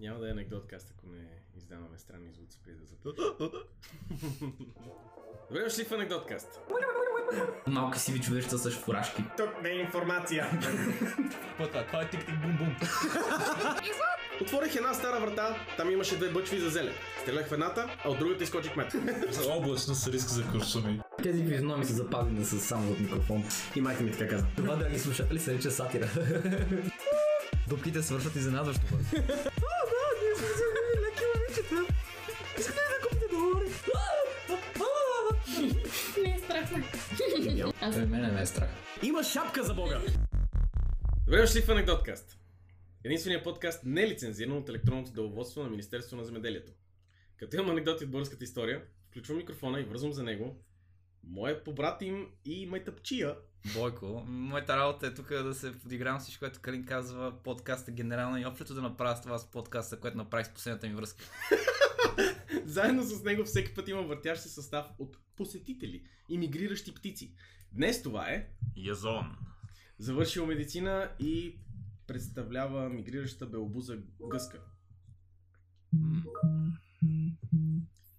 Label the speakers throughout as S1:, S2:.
S1: Няма да е анекдоткаст, ако не издаваме странни звуци преди да започнем. Добре дошли в анекдоткаст.
S2: Малки сиви човечета с фуражки.
S1: Тук не е информация.
S2: Пъта, това е тик-тик бум-бум.
S1: Отворих една стара врата, там имаше две бъчви за зеле. Стрелях в едната, а от другата изкочи кмет.
S3: За облачно с риск за куршуми.
S2: Тези физиономи са запазени с само от микрофон.
S1: И майка ми така каза.
S2: Това, драги слушатели, се нарича сатира. Дупките свършват изненадващо.
S4: Аз
S2: Той мене не е страх.
S1: Има шапка за бога! Добре дошли в анекдоткаст. Единственият подкаст не е лицензиран от електронното деловодство на Министерство на земеделието. Като имам анекдоти от българската история, включвам микрофона и връзвам за него моят побратим и майтъпчия.
S5: Бойко, моята работа е тук да се подигравам всичко, което Калин казва, подкаста генерална и общото да направя с това с подкаста, което направих с последната ми връзка.
S1: Заедно с него всеки път има въртящ се състав от посетители и мигриращи птици. Днес това е
S3: Язон.
S1: завършил медицина и представлява мигрираща белобуза гъска.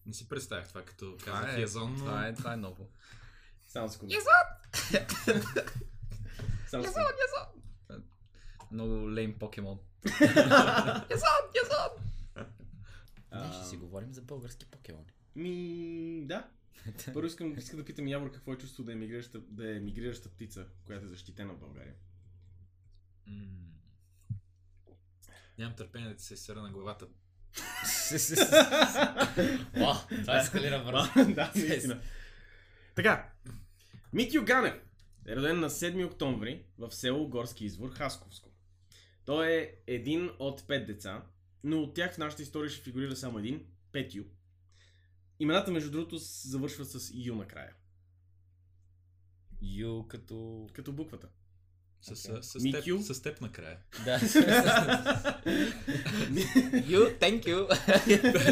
S3: Не си представях това, като
S5: Това
S3: казах
S5: е,
S3: Язон, но...
S5: това е, това е ново.
S1: Само секунда.
S5: Язон!
S1: Само
S5: Язон. Язон! Много лейм покемон. Язон, Язон! Днес ще си говорим за български покемони.
S1: Ми, да. Първо искам, искам да питам Явор какво е чувство да е мигрираща, да е мигрираща птица, която е защитена в България.
S3: М. Нямам търпение да ти се изсера на главата.
S5: О, това ескалира бързо.
S1: да, наистина. Така, Митю Ганев е роден на 7 октомври в село Горски извор, Хасковско. Той е един от пет деца, но от тях в нашата история ще фигурира само един, Петю. Имената, между другото, завършват с Ю накрая,
S5: Ю като...
S1: като буквата.
S3: С,
S1: Окей.
S3: с, с, теб, с теб накрая.
S5: Да. Ю, thank you.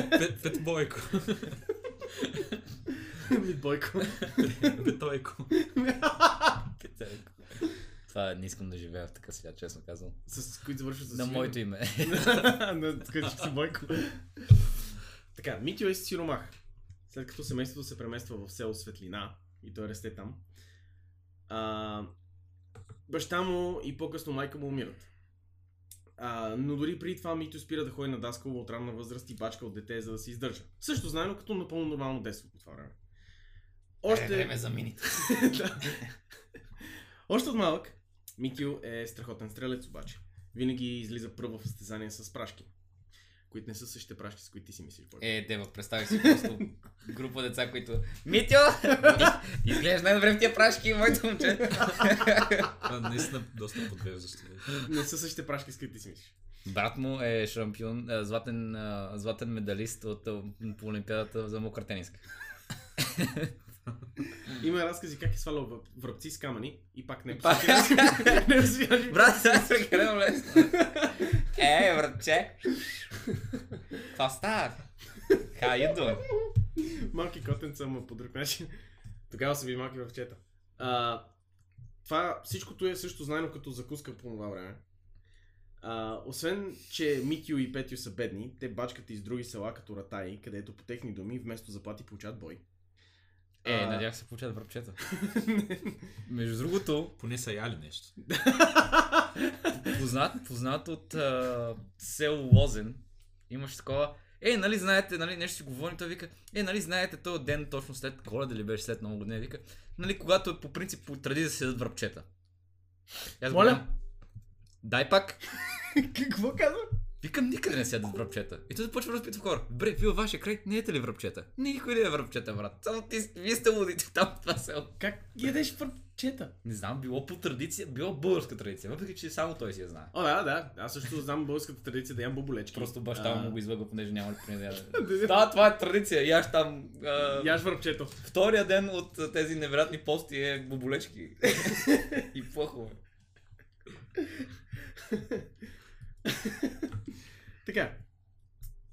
S3: Пет, пет бойко.
S1: Ми, Бойко.
S3: Петойко.
S5: Това не искам да живея в такъв свят, честно казвам.
S1: с които завършват с
S5: На моето име.
S1: на скачи си Бойко. така, Митю е сиромах. След като семейството се премества в село Светлина и той расте там, а, баща му и по-късно майка му умират. А, но дори преди това Митю спира да ходи на даскала от ранна възраст и бачка от дете, за да се издържа. Също знаено като напълно нормално детство по това време. Още...
S5: време за мините.
S1: Да. Още от малък, Митю е страхотен стрелец обаче. Винаги излиза пръв в състезания с прашки. Които не са същите прашки, с които ти си мислиш. Бойко.
S5: Е, Дева, представих си просто група деца, които... Ти, ти изглеждаш най-добре в тия прашки, моето момче.
S3: Това наистина доста подвеждащо.
S1: Не са същите прашки, с които ти си мислиш.
S5: Брат му е шампион, а, златен, а, златен медалист от, по Олимпиадата за мокър тениска.
S1: Има разкази как е свалял връбци с камъни и пак не е
S5: Пак-
S1: е.
S5: Брат, това е прекалено лесно. Е, братче. Това става. How you?
S1: Малки котенца, ма по друг начин. Тогава са ви малки връбчета. А, това всичкото е също знаено като закуска по това време. А, освен, че Митю и Петю са бедни, те бачкат из други села като Ратаи, където по техни думи вместо заплати получават бой.
S5: Е,
S1: А.
S5: надях се получат връбчета. Между другото,
S3: Поне са яли нещо.
S5: познат, познат от а, село Лозен, имаше такова, е, нали знаете, нали, нещо си говорим, той вика, е, нали знаете, този ден точно след коледа или беше след много дни, вика, нали, когато е по принцип по традиция да се ядат връбчета. Аз
S1: Моля?
S5: гледам, Дай пак.
S1: Какво казва?
S5: Викам, никъде не се ядат връбчета. И той започва да разпитва хора. Бре, вие във вашия край не ете ли връбчета? Никой не е връбчета, брат. Само ти, вие сте лудите там в това село.
S1: Как ядеш връбчета?
S5: Не знам, било по традиция, било българска традиция, въпреки че само той си я знае.
S1: О, да, да. Аз също знам българската традиция да ям боболечки.
S5: Просто баща му го излъга, понеже няма ли поне да яде.
S1: Да.
S5: Това е традиция. Яш там. А...
S1: Яш връбчето.
S5: Втория ден от тези невероятни пости е боболечки. и плъхове.
S1: Така.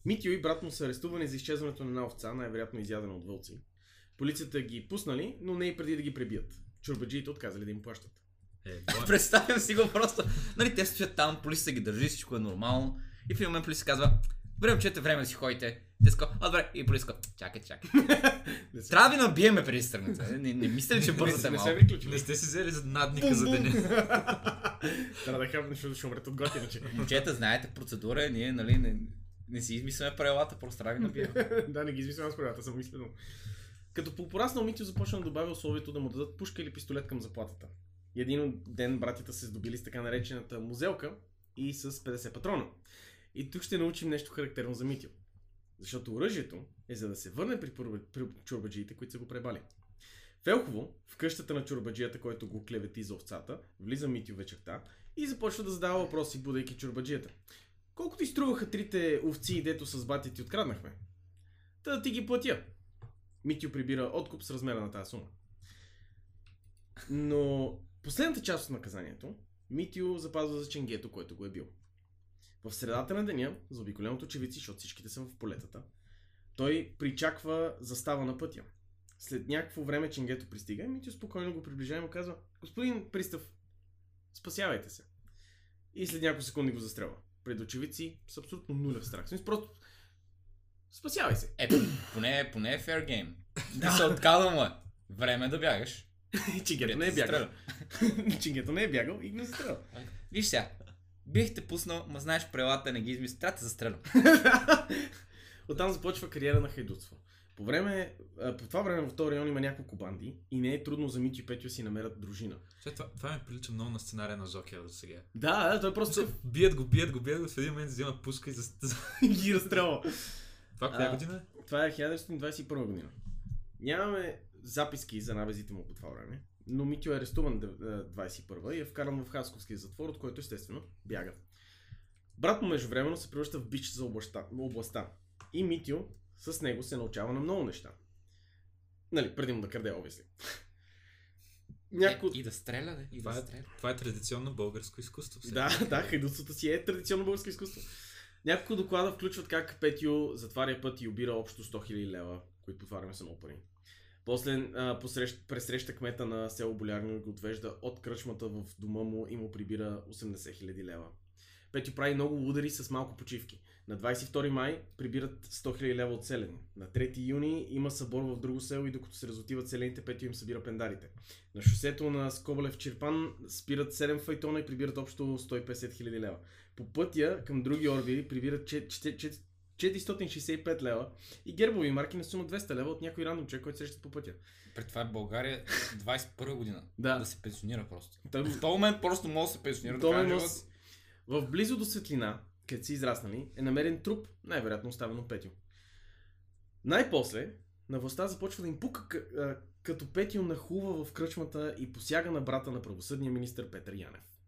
S1: Митио и брат му са арестувани за изчезването на една овца, най-вероятно изядена от вълци. Полицията ги пуснали, но не и преди да ги пребият. Чурбаджиите отказали да им плащат.
S3: Е.
S5: Представям си го просто. Нали, те стоят там, полицията ги държи, всичко е нормално. И в един момент полиция казва, добре, момчета, време да си ходите. Те ска, а добре, и казва, чакай, чакай. Трябва да ви набиеме преди тръгнете. Не, не мисля че бързате
S1: се- не
S5: малко?
S1: се.
S3: Не сте си взели за надника за деня.
S1: Трябва да хапнеш, защото ще умрете от готи, иначе.
S5: Момчета, знаете, процедура е, ние, нали, не, не си измисляме правилата, просто трябва да набием.
S1: да, не ги измислям аз правилата, съм мислено. Като по пораснал Митю започна да добавя условието да му дадат пушка или пистолет към заплатата. И един ден братята се здобили с така наречената музелка и с 50 патрона. И тук ще научим нещо характерно за Митю. Защото оръжието е за да се върне при, пурба- при чурбаджиите, които са го пребали. В Елхово, в къщата на чурбаджията, който го клевети за овцата, влиза Митю вечерта и започва да задава въпроси, будейки чурбаджията. Колко ти струваха трите овци, дето с бати ти откраднахме? Та да ти ги платя. Митю прибира откуп с размера на тази сума. Но последната част от наказанието, Митю запазва за ченгето, което го е бил. В средата на деня, заобиколен от очевидци, защото всичките са в полетата, той причаква застава на пътя. След някакво време ченгето пристига и Митю спокойно го приближава и му казва Господин пристав, спасявайте се. И след няколко секунди го застрелва. Пред очевидци с абсолютно нулев страх. В смисъл, просто спасявай се.
S5: Е, поне, поне е fair game. Да се отказва му е. Време да бягаш.
S1: Ченгето не е бягал. Ченгето не е бягал и го застрелва.
S5: Виж сега, бих те пуснал, ма знаеш правилата не ги измисля, трябва да те застрелям.
S1: Оттам започва кариера на хайдутство. По време, по това време в този район има няколко банди и не е трудно за Митю и Петю да си намерят дружина.
S3: Че, това, това ми прилича много на сценария на Жокера до сега.
S1: Да, да, той е просто
S3: Просто бият го, бият го, бият го, в един момент взима пуска и за...
S1: ги разстрелва.
S3: Това коя година е?
S1: Това е 1921 година. Нямаме записки за набезите му по това време, но Митю е арестуван дев- а, 21 и е вкаран в Хасковския затвор, от който естествено бяга. Брат му междувременно се превръща в бич за областта, областта. И Митю с него се научава на много неща. Нали, преди му да краде, обясли. Някой...
S5: Е, и да стреля, де, и
S3: Това
S5: да
S3: е,
S5: стреля.
S3: това е традиционно българско изкуство. все.
S1: Да, да, хайдутството си е традиционно българско изкуство. Няколко доклада включват как Петю затваря път и обира общо 100 000 лева, които по това време са много пари. После а, посрещ, пресреща кмета на село Болярно и го отвежда от кръчмата в дома му и му прибира 80 000 лева. Петю прави много удари с малко почивки. На 22 май прибират 100 000 лева от селени. На 3 юни има събор в друго село и докато се разотиват селените, Петю им събира пендарите. На шосето на Скобалев Чирпан спират 7 файтона и прибират общо 150 000 лева. По пътя към други орбири прибират че- че- че- 465 лева и гербови марки на сума 200 лева от някой рандом човек, който срещат по пътя.
S5: При това е България 21 година.
S1: Да.
S5: Да се пенсионира просто.
S1: Той,
S5: В този момент просто може да се пенсионира. Живота
S1: с-
S5: си.
S1: в близо до светлина, където са израснали, е намерен труп, най-вероятно оставен от Петю. Най-после, на властта започва да им пука, като Петю нахува в кръчмата и посяга на брата на правосъдния министр Петър Янев.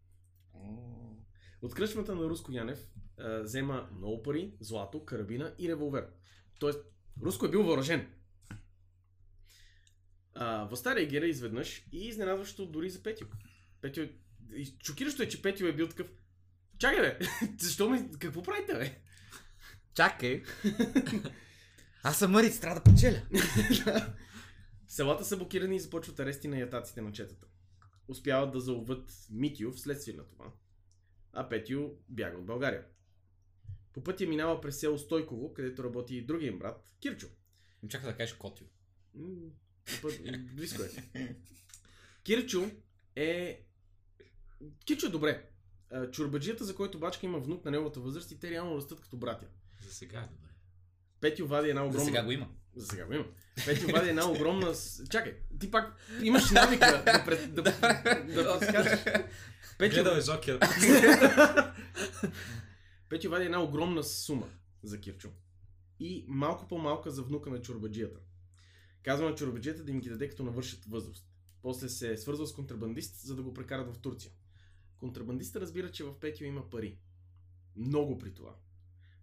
S1: От кръчмата на Руско Янев а, взема много пари, злато, карабина и револвер. Тоест, Руско е бил въоръжен. А, Властта реагира изведнъж и изненадващо дори за Петю. Петю е... Шокиращо е, че Петю е бил такъв. Чакай бе, защо ме... Какво правите бе?
S5: Чакай. Аз съм мъриц, трябва да печеля.
S1: Селата са блокирани и започват арести на ятаците на четата. Успяват да заловят Митю вследствие на това. А Петю бяга от България. По пътя минава през село Стойково, където работи и другия им брат, Кирчо.
S5: Чакай да кажеш Котио.
S1: М, път- Близко е. Кирчо е... Кирчо е добре. А, Чурбаджията, за който бачка има внук на неговата възраст и те реално растат като братя.
S3: За сега е добре.
S1: Петю вади една
S5: За
S1: огромна...
S5: сега го има.
S1: За сега го има. Петю вади една огромна... с- Чакай, ти пак имаш навика да, пред... да, да подскачаш. Петю,
S3: Гледал е.
S1: Петю вади една огромна сума за Кирчо. И малко по-малка за внука на чурбаджията. Казва на чурбаджията да им ги даде като навършат възраст. После се е свързал с контрабандист, за да го прекарат в Турция. Контрабандиста разбира, че в Петю има пари. Много при това.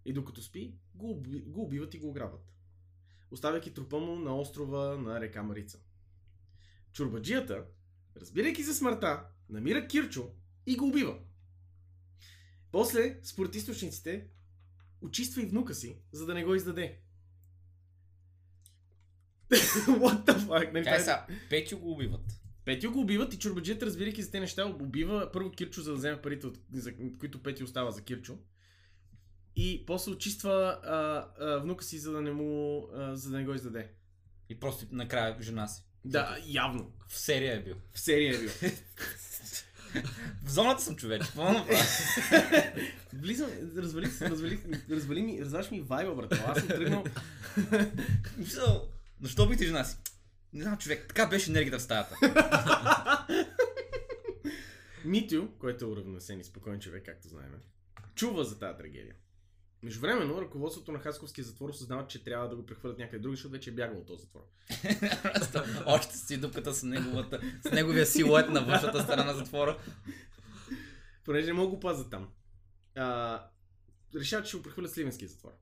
S1: И докато спи, го, уби, го убиват и го ограбват. Оставяйки трупа му на острова на река Марица. Чурбаджията, разбирайки за смъртта, намира Кирчо и го убива. После, според източниците, очиства и внука си, за да не го издаде. What the fuck? Нали,
S5: Чай
S1: това е-
S5: Петю го убиват.
S1: Петю го убиват и чурбаджията, разбирайки за те неща, убива първо Кирчо, за да вземе парите, от, за, които Петю остава за Кирчо. и после очиства а, а, внука си, за да не му, а, за да не го издаде.
S5: И просто накрая жена си.
S1: Да, явно.
S5: В серия е бил.
S1: В серия е бил.
S5: В зоната съм човек.
S1: Влизам, развали, развали, развали ми, разваш ми вайба, брат. Аз съм тръгнал.
S5: Мисъл, Защо бих ти жена си? Не знам, човек. Така беше енергията в стаята.
S1: Митю, който е уравновесен и спокоен човек, както знаем, чува за тази трагедия. Междувременно, ръководството на Хасковския затвор осъзнава, че трябва да го прехвърлят някъде други, защото вече е бягал от този затвор.
S5: Още си дупката с, неговата, с неговия силует на външната страна на затвора.
S1: Понеже не мога го пазят там. А, решават, че ще го прехвърлят Сливенския затвор.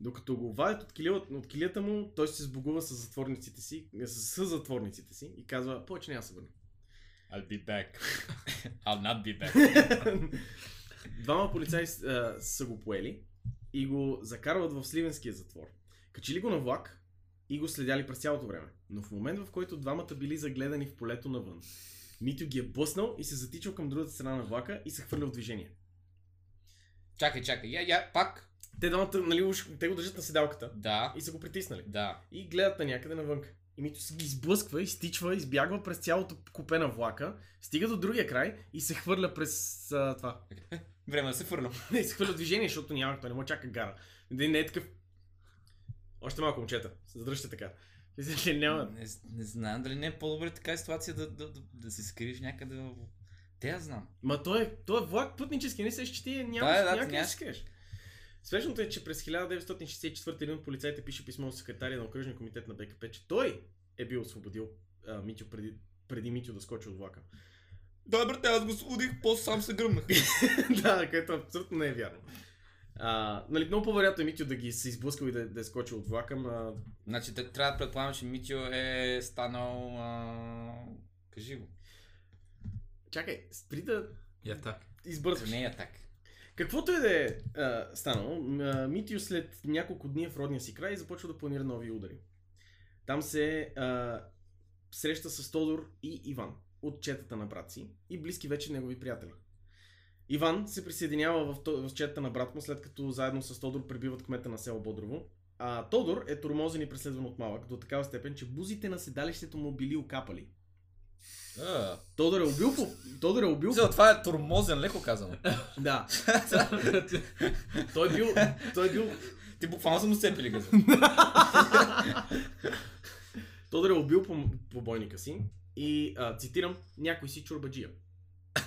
S1: Докато го вадят от, килията, от килията му, той се сбогува с затворниците си, с, с затворниците си и казва, повече няма да се върна.
S5: I'll be back. I'll not be back.
S1: Двама полицаи а, са го поели и го закарват в Сливенския затвор. Качили го на влак и го следяли през цялото време. Но в момент, в който двамата били загледани в полето навън, Митю ги е блъснал и се затичал към другата страна на влака и се хвърля в движение.
S5: чакай, чакай. Я, я, пак.
S1: Те двамата, нали, уж, те го държат на седалката
S5: Да.
S1: и са го притиснали.
S5: Да.
S1: И гледат на някъде навън. И Митю се ги изблъсква, изтичва, избягва през цялото купе на влака, стига до другия край и се хвърля през а, това.
S5: Време да се фърлям.
S1: Не, се хвърля движение, защото няма, той не му чака гара. Не, не е такъв. Още малко момчета, задръжте така. Няма.
S5: Не, не знам дали не е по-добре така ситуация да, да, да, да се скриеш някъде в... Те я знам.
S1: Ма той е, той е влак пътнически, не се че ти няма
S5: Да, да,
S1: някъде да
S5: нямаш.
S1: се скриеш. Свежното е, че през 1964 един от полицайите пише писмо с секретария на окръжния комитет на БКП, че той е бил освободил а, Митю преди, преди Митю да скочи от влака.
S5: Да, брате, аз го освободих, после сам се гръмнах.
S1: да, което абсолютно не е вярно. А, нали, много по-вероятно е Митю да ги се изблъскал и да, да е скочил от влака, ма...
S5: Значи, те- трябва да предполагам, че Митио е станал... А... Кажи го.
S1: Чакай, спри да
S3: Я так.
S1: избързваш.
S5: Не е так.
S1: Каквото и да е а, станало, Митио след няколко дни е в родния си край и започва да планира нови удари. Там се а, среща с Тодор и Иван от четата на брат си и близки вече негови приятели. Иван се присъединява в, в четата на брат му, след като заедно с Тодор пребиват кмета на село Бодрово. А Тодор е тормозен и преследван от малък до такава степен, че бузите на седалището му били окапали.
S5: А.
S1: Тодор е убил по... Тодор е убил...
S5: Това е тормозен, леко казано.
S1: Да. той е бил... Той е бил
S5: Ти буквално съм усепили газа.
S1: Тодор е убил по, побойника си и а, цитирам, някой си чурбаджия.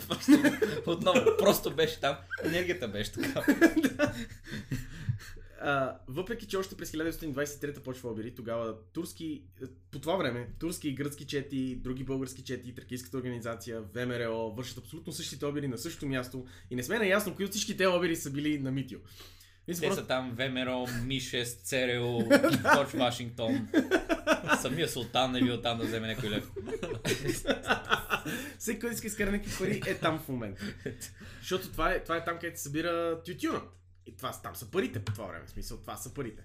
S5: Отново, просто беше там. Енергията беше така.
S1: А, въпреки, че още през 1923 почва обири, тогава турски, е, по това време, турски и гръцки чети, други български чети, тракийската организация, ВМРО, вършат абсолютно същите обири на същото място и не сме наясно кои от всички те обири са били на Митио.
S5: Те
S1: просто...
S5: са там ВМРО, Ми-6, ЦРУ, Джордж Вашингтон. Самия султан е бил там да вземе някой лев.
S1: Всеки, който иска изкара някакви пари, е там в момента. Защото това е, това е там, където се събира тютюна. И това, там са парите по това време. В смисъл, това са парите.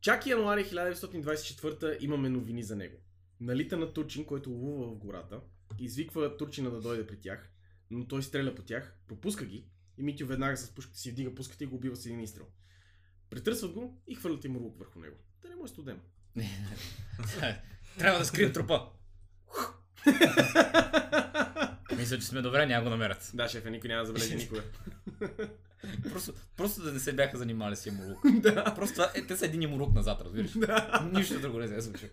S1: Чак и януари 1924 имаме новини за него. Налита на Турчин, който ловува в гората, извиква Турчина да дойде при тях, но той стреля по тях, пропуска ги и Митю веднага с пушката си вдига пуската и го убива с един изстрел. Претърсват го и хвърлят им лук върху него. Да не му е студено.
S5: Трябва да скрием трупа. Мисля, че сме добре, няма го намерят.
S1: Да, шефе, никой няма да забележи никога.
S5: Просто, просто да не се бяха занимали с Ямурук.
S1: да.
S5: Просто е, те са един Ямурук назад, разбираш. Нищо друго не се случва.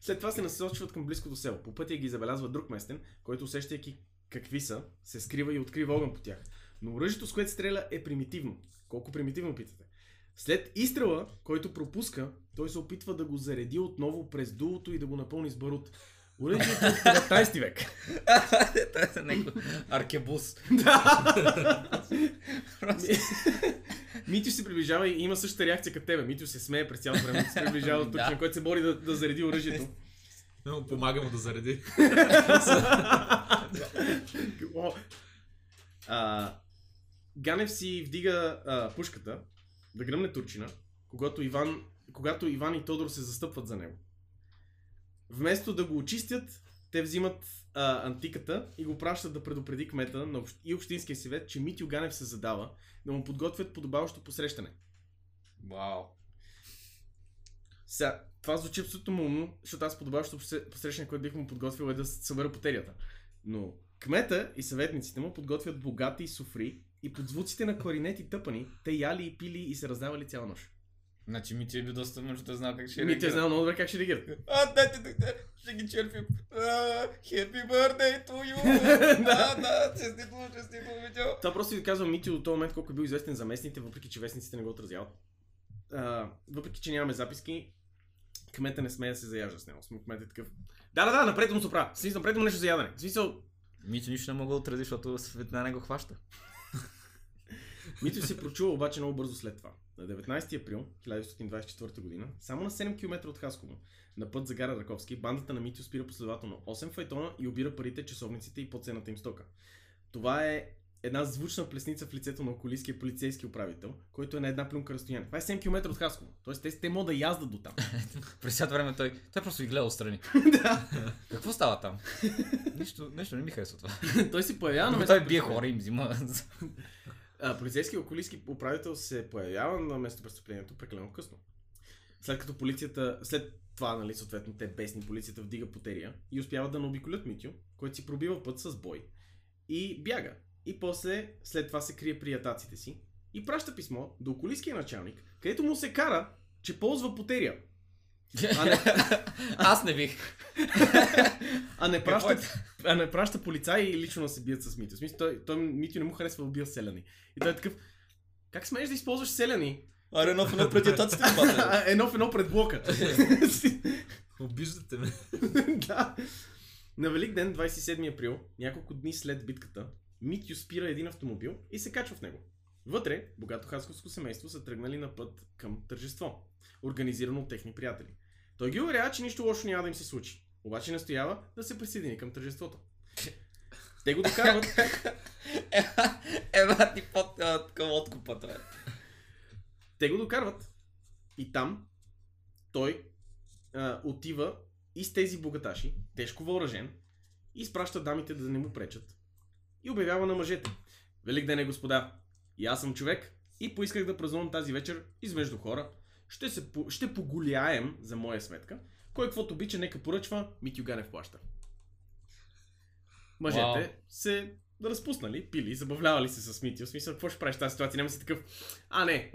S1: След това се насочват към близкото село. По пътя ги забелязва друг местен, който усещайки какви са, се скрива и открива огън по тях. Но оръжието, с което стреля, е примитивно. Колко примитивно питате? След изстрела, който пропуска, той се опитва да го зареди отново през дулото и да го напълни с барут. Оръжието е от 19 век.
S5: Това е някой аркебус.
S1: Митю се приближава и има същата реакция като тебе. Митю се смее през цялото време, се приближава Турчин,
S5: Да.
S1: който се бори да, да зареди оръжието.
S3: Му помага му да зареди.
S1: Ганев си вдига а, пушката да гръмне Турчина, когато Иван, когато Иван и Тодор се застъпват за него. Вместо да го очистят, те взимат а, антиката и го пращат да предупреди кмета на общ... и общинския съвет, че Митю Ганев се задава да му подготвят подобаващо посрещане.
S5: Вау.
S1: Сега, това звучи абсолютно умно, защото аз подобаващо посрещане, което бих му подготвил е да събера потерията. Но кмета и съветниците му подготвят богати суфри и под звуците на кларинет и тъпани, те яли и пили и се раздавали цяла нощ.
S5: Значи Митю е бил доста мъж, да знал как ще
S1: Ми те
S5: реагира.
S1: знал много добре как ще реагират.
S5: А, дайте, дайте, ще ги черпим. Birthday to you! да, да, честито, честито, Митю.
S1: Това просто ви казвам Митю до този момент колко е бил известен за местните, въпреки че вестниците не го отразяват. А, въпреки че нямаме записки, кмета не смее да се заяжда с него. Сме кмет е такъв. Да, да, да, напред му се оправя. В смисъл, напред му нещо за ядене. Смисъл,
S5: Митю нищо не мога да отрази, защото светлина не го хваща.
S1: Митю се прочува обаче много бързо след това. На 19 април 1924 година, само на 7 км от Хасково, на път за гара Раковски, бандата на Митю спира последователно 8 файтона и обира парите, часовниците и подцената им стока. Това е една звучна плесница в лицето на околийския полицейски управител, който е на една плюнка разстояние. Това е 7 км от Хасково. Тоест те, те могат да яздат до там.
S5: През цялото време той, той просто ги гледа отстрани.
S1: да.
S5: Какво става там? Нищо, нещо не ми харесва това.
S1: Той се появява на
S5: Но той бие хора и им взима.
S1: А, полицейския околийски управител се появява на место престъплението прекалено късно. След като полицията, след това, нали, съответно, те бесни, полицията вдига потерия и успяват да наобиколят Митю, който си пробива път с бой и бяга. И после, след това се крие при ятаците си и праща писмо до околийския началник, където му се кара, че ползва потерия. А не,
S5: Аз не бих.
S1: а не, праща, а не праща полицаи и лично да се бият с Митю. В смисъл, той, той Митю не му харесва да убива селяни. И той е такъв, как смееш да използваш селяни?
S5: Аре, едно в едно преди ятаците
S1: едно в едно пред блока.
S3: Обиждате ме.
S1: да. На Велик ден, 27 април, няколко дни след битката, Митю спира един автомобил и се качва в него. Вътре, богато хасковско семейство са тръгнали на път към тържество, организирано от техни приятели. Той ги уверява, че нищо лошо няма да им се случи. Обаче настоява да се присъедини към тържеството. Те го докарват,
S5: Ева ти под към откупа, това. е.
S1: те го докарват и там той а, отива и с тези богаташи, тежко въоръжен, и изпраща дамите да не му пречат. И обявява на мъжете. Велик ден е, господа. И аз съм човек и поисках да празнувам тази вечер измежду хора. Ще, се, ще поголяем за моя сметка. Кой каквото обича, нека поръчва, Митю Ганев плаща. Мъжете
S5: Вау.
S1: се разпуснали, пили, забавлявали се с Митю. В смисъл, какво ще правиш тази ситуация? Няма си такъв. А, не.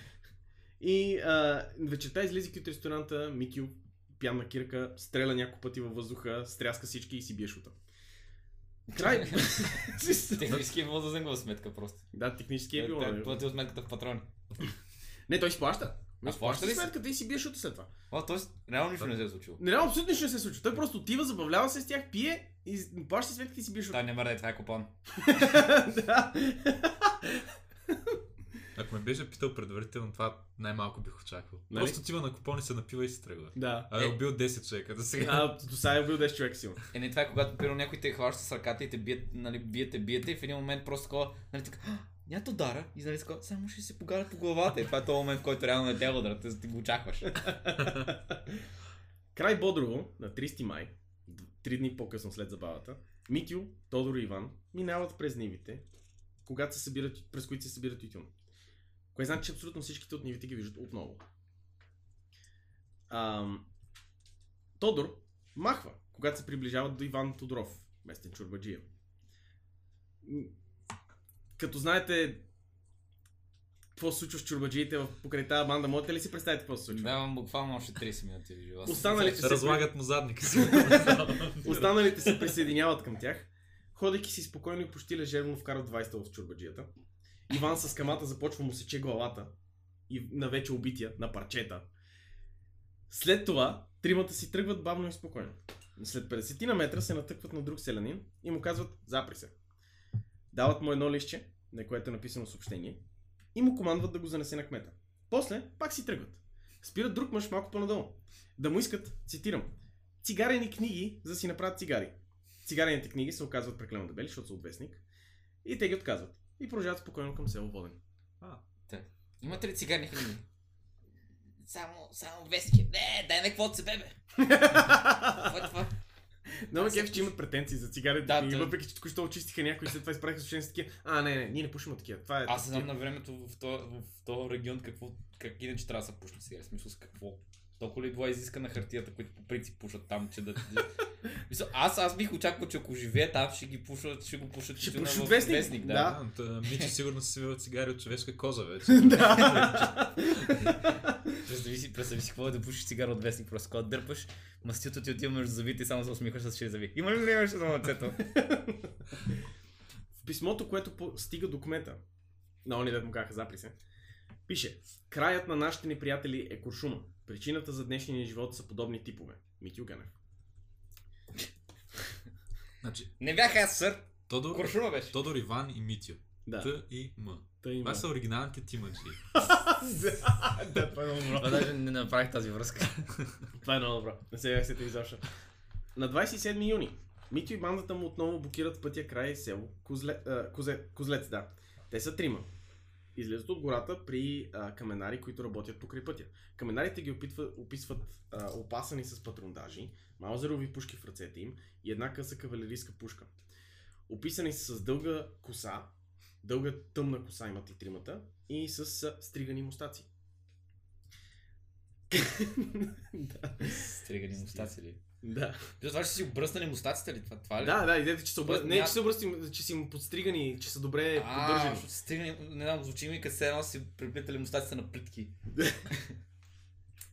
S1: и а, вечерта излизайки от ресторанта, Митю, пян на кирка, стреля няколко пъти във въздуха, стряска всички и си бие шута. Край.
S5: Технически е възразен го сметка просто.
S1: да, технически е било.
S5: Той
S1: нали?
S5: платил сметката в патрони.
S1: Не, той си плаща.
S5: А, плаща ли си?
S1: сметката и си бие шута след това.
S5: О, т.е. реално нищо не се е случило.
S1: Не, реално абсолютно нищо не се случва. Той просто отива, забавлява се с тях, пие и плаща си сметката и си бие шута.
S5: Той не мърдай, това е купон.
S1: да.
S3: Ако ме беше питал предварително, това най-малко бих очаквал.
S1: Нали?
S3: Просто отива на купони, се напива и се тръгва.
S1: да.
S3: А е убил 10 човека до сега.
S1: А, до сега е бил 10 човека силно.
S5: Е, не, това е когато примерно някой те хваща с ръката и те бият, нали, биете, биете и в един момент просто такова, нали така, «А, няма те удара и нали само ще се погарят по главата. И това е този момент, в който реално не те ударят, ти- ти го очакваш.
S1: Край Бодрово, на 30 май, три дни по-късно след забавата, Митю, Тодор и Иван минават през нивите, когато се събират, през които се събират тютюн. Кое значи, че абсолютно всичките от нивите ги виждат отново. Ам... Тодор махва, когато се приближават до Иван Тодоров, местен чурбаджия. Като знаете какво се случва с чурбаджиите в покрай тази банда, можете ли си представите какво се случва?
S5: Давам буквално още 30 минути ви живота.
S1: Останалите се
S3: Разлагат му задника си.
S1: Останалите се присъединяват към тях. Ходейки си спокойно и почти лежерно вкарат 20 в чурбаджията. Иван с камата започва му сече главата и на вече убития, на парчета. След това, тримата си тръгват бавно и спокойно. След 50 на метра се натъкват на друг селянин и му казват запри се. Дават му едно лище, на което е написано съобщение и му командват да го занесе на кмета. После пак си тръгват. Спират друг мъж малко по-надолу. Да му искат, цитирам, цигарени книги, за да си направят цигари. Цигарените книги се оказват прекалено дебели, защото са от вестник. И те ги отказват. И продължават спокойно към село Воден.
S5: Имате ли цигарни книги? Само, само вестки. Не, дай ме каквото се бебе. Какво е това?
S1: Много кеф, че имат претенции за цигарите.
S5: Да,
S1: и въпреки, че току-що очистиха някои, след това изправиха съобщения с такива. А, не, не, ние не пушим такива. Това е.
S5: Аз знам на времето в този, в този регион какво, как иначе трябва да се пушне сега. В смисъл с какво. Толкова ли била изискана хартията, които по принцип пушат там, че да... Мисъл, аз, аз бих очаквал, че ако живее там, ще ги пушат, ще го пушат
S1: Ще пушат
S5: в
S1: вестник,
S5: да.
S1: да.
S3: Да, та, Мичи сигурно си свива цигари от човешка коза вече.
S5: Представи си, представи си какво е да пушиш цигара от вестник, просто когато дърпаш, мастилото ти отива между зъбите и само се усмихваш с шире зъби. Има ли да имаш на лицето?
S1: В писмото, което по- стига до кмета, на они дет му казаха запри се, пише Краят на нашите неприятели е куршума. Причината за днешния ни живот са подобни типове. Митю Ганев.
S3: Значи,
S5: Не бях аз, сър.
S3: Тодор,
S5: Куршума беше.
S3: Тодор Иван и Митю.
S1: Да.
S3: Т и М.
S1: Та има.
S3: Това са оригиналните тимаджи.
S1: да, това е много добро.
S5: Това даже не направих тази връзка.
S1: Това е много добро. Не се бях сетил изобщо. На 27 юни Митю и бандата му отново блокират пътя край село Козле, а, Козе, Козлец. Да. Те са трима. Излизат от гората при а, каменари, които работят покрай пътя. Каменарите ги опитва, описват а, опасани с патрондажи, маузерови пушки в ръцете им и една къса кавалерийска пушка. Описани са с дълга коса, дълга тъмна коса имат и тримата и с стригани мустаци. да.
S5: Стригани мустаци ли?
S1: Да.
S5: За това, че си обръснали мустаците ли? Това, това ли?
S1: Да, да, идеята, че са обръс...
S5: Ня-
S1: Не, че са обръсти, че си му подстригани, че са добре
S5: А,
S1: поддържани.
S5: защото стигне, не знам, звучи ми като се едно си приплитали мустаците на плитки.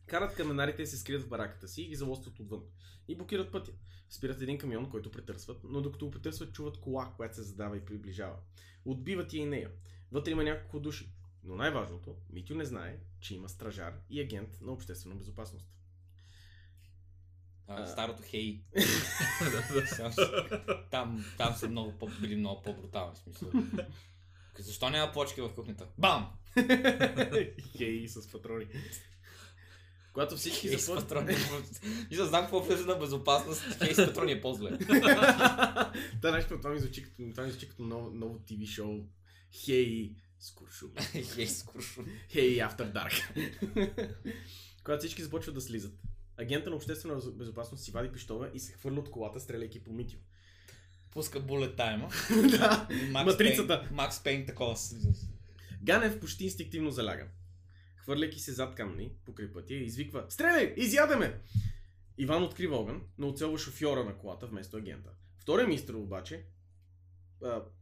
S1: Карат каменарите и се скрият в бараката си и ги залостват отвън. И блокират пътя. Спират един камион, който претърсват, но докато го претърсват, чуват кола, която се задава и приближава. Отбиват я и нея. Вътре има няколко души. Но най-важното, Митю не знае, че има стражар и агент на обществена безопасност.
S5: А,
S1: А.
S5: старото хей. Там, там са много по, били много по-брутални смисъл. Защо няма плочки в кухнята? Бам!
S1: Хей, с патрони. Когато всички
S5: с
S1: започват...
S5: патрони. И да знам какво влезе на безопасност. Хей с патрони е по-зле.
S1: Та нещо, това ми звучи като, това ми звучи като ново, ново TV шоу. Хей, с куршум.
S5: Хей с куршум.
S1: Хей, After Dark. Когато всички започват да слизат, агента на обществена безопасност си вади пиштола и се хвърля от колата, стреляйки по Митю.
S5: Пуска булет тайма.
S1: да.
S5: Макс
S1: Матрицата.
S5: Пейн, Макс Пейн такова.
S1: Ганев почти инстинктивно заляга. Хвърляйки се зад камни, покрай пътя, извиква Стреляй! Изядеме! Иван открива огън, но оцелва шофьора на колата вместо агента. Втория мистер обаче,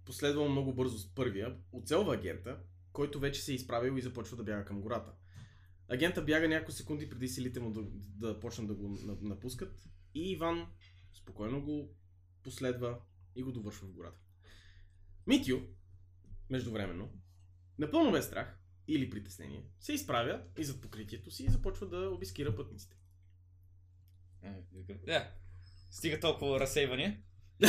S1: последвал много бързо с първия, оцелва агента, който вече се е изправил и започва да бяга към гората. Агента бяга няколко секунди преди силите му да, да почнат да го на- напускат и Иван спокойно го последва и го довършва в гората. Митю, междувременно, напълно без страх или притеснение, се изправя и зад покритието си и започва да обискира пътниците.
S5: Да. Стига толкова разсейвания. Е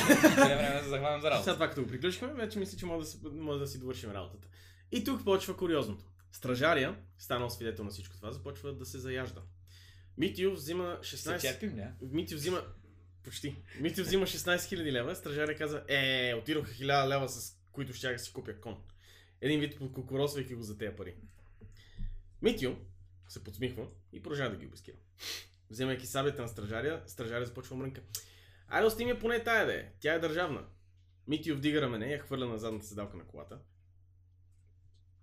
S5: време да захванем за
S1: Сега
S5: работа.
S1: това като го приключихме, вече мисля, че може да, си, може да си довършим работата. И тук почва куриозното. Стражария, станал свидетел на всичко това, започва да се заяжда. Митио взима
S5: Се
S1: 16...
S5: черпим, не?
S1: Митио взима... Почти. Митио взима 16 000 лева, стражаря каза, е, отидоха 1000 лева, с които ще да си купя кон. Един вид покукуросвайки го за тези пари. Митио се подсмихва и продължава да ги обискира. Вземайки сабята на стражаря, стражаря започва мрънка. Айде, ости ми поне тая да е. Тя е държавна. Митио вдига рамене, я хвърля на задната седалка на колата.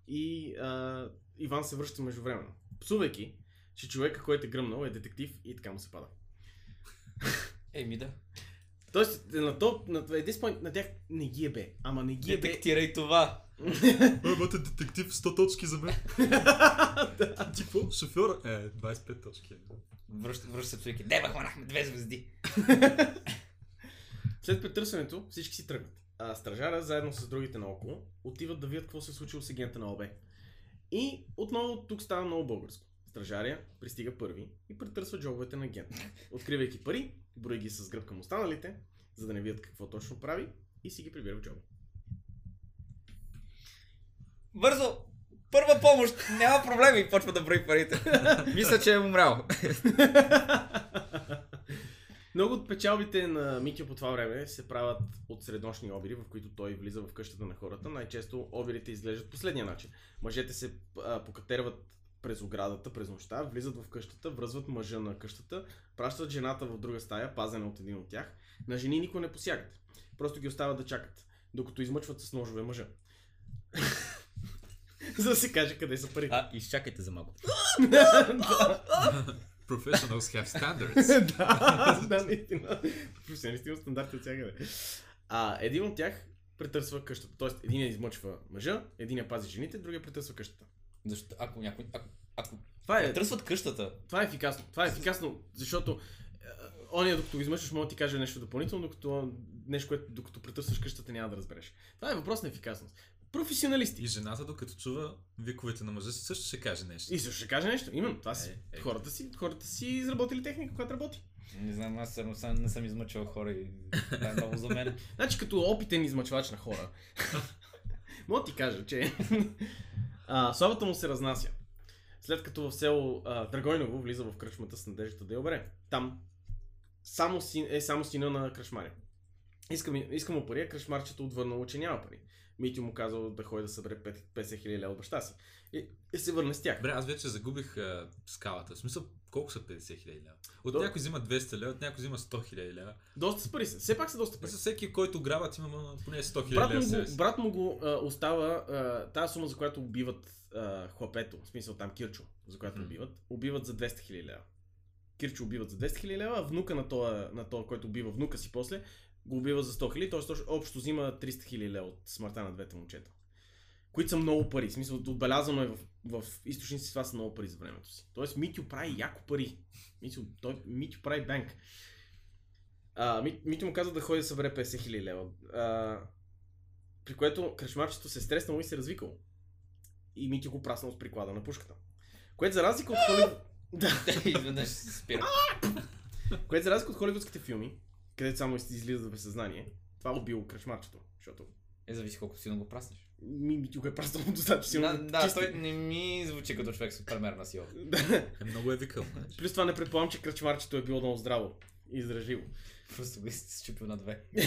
S1: И а, Иван се връща междувременно. Псувайки, че човека, който е гръмнал, е детектив и така му се пада.
S5: Еми да.
S1: Тоест, на то, на, един point, на тях не ги е бе. Ама не ги е бе.
S5: Детектирай това.
S3: Ой, бъде детектив, 100 точки за мен. Ти какво? Шофьора? Е, 25 точки.
S5: Връща, връща се вики. Деба хванахме две звезди.
S1: След претърсването всички си тръгват. А стражара, заедно с другите наоколо, отиват да видят какво се е случило с агента на ОБ. И отново тук става много българско. Стражаря пристига първи и претърсва джобовете на агента. Откривайки пари, брои ги с гръб към останалите, за да не видят какво точно прави и си ги прибира в джоба.
S5: Бързо! Първа помощ! Няма проблеми! Почва да брои парите. Мисля, че е умрял.
S1: Много от печалбите на Митио по това време се правят от среднощни обири, в които той влиза в къщата на хората. Най-често обирите изглеждат последния начин. Мъжете се а, покатерват през оградата, през нощта, влизат в къщата, връзват мъжа на къщата, пращат жената в друга стая, пазена от един от тях. На жени никой не посягат. Просто ги оставят да чакат, докато измъчват с ножове мъжа. За да се каже къде са парите.
S5: А, изчакайте за малко.
S3: Professionals have standards.
S1: да, да, наистина. Професионалисти имат стандарти от всякъде. А, един от тях претърсва къщата. Тоест, един измъчва мъжа, един я пази жените, другия претърсва къщата.
S5: Защо? Ако някой... Ако, ако
S1: Това е,
S5: търсват къщата,
S1: това е ефикасно. Това е ефикасно, защото ония докато го измъчваш, може да ти каже нещо допълнително, докато нещо, което докато претърсваш къщата няма да разбереш. Това е въпрос на ефикасност. Професионалисти.
S3: И жената, докато чува виковете на мъжа си, също ще каже нещо.
S1: И също ще каже нещо. Именно, това си.
S3: Е, е.
S1: Хората си, хората си изработили техника, която работи.
S5: не знам, аз съм, сам, не съм измъчвал хора и това е много за мен.
S1: Значи като опитен измъчвач на хора. Мога ти кажа, че а, славата му се разнася. След като в село а, Драгойново влиза в кръчмата с надеждата да я обере. Там само син, е само сина на кръчмаря. Иска, ми, иска му пари, а кръчмарчето отвърнало, че няма пари. Митю му казал да ходи да събере 50 хиляди лева от баща си. И, и се върне с тях.
S3: Добре, аз вече загубих а, скалата. В смисъл, колко са 50 хиляди лева? От
S1: До-
S3: някой взима 200 лева, от някой взима 100 хиляди лева.
S1: Доста с пари са. Все пак са доста пари.
S3: за всеки, който грабат, има ма, поне 100 хиляди
S1: Брат
S3: лева.
S1: му, го, брат му го а, остава а, тази сума, за която убиват а, хлапето, в смисъл там Кирчо, за която
S3: М.
S1: убиват, убиват за 200 хиляди лева. Кирчо убиват за 200 хиляди лева, а внука на този, на този, който убива внука си после, го убива за 100 хиляди, т.е. общо взима 300 хиляди от смъртта на двете момчета. Които са много пари. В смисъл, отбелязано е в, в източници, това са много пари за времето си. Тоест, Митю прави яко пари. Митю, той, Митю прави банк. А, Ми- Митю му каза да ходи да събере 50 хиляди лева. А, при което кръчмарчето се стреснало и се развикало. И Митю го праснал с приклада на пушката. Което за разлика от Холивуд... да,
S5: Изведнъж се спира.
S1: което за разлика от холивудските филми, където само излизат без съзнание, това убило кръчмарчето. Защото
S5: Е, зависи колко силно го праснеш.
S1: ми, Митю го е праснал достатъчно силно.
S5: Да, да,
S1: чисти.
S5: той не ми звучи като човек с премерна сила.
S3: Е, много е викал. знаеш.
S1: Плюс това не предполагам, че кръчмарчето е било много здраво и издръжило.
S5: Просто го изчупил на две.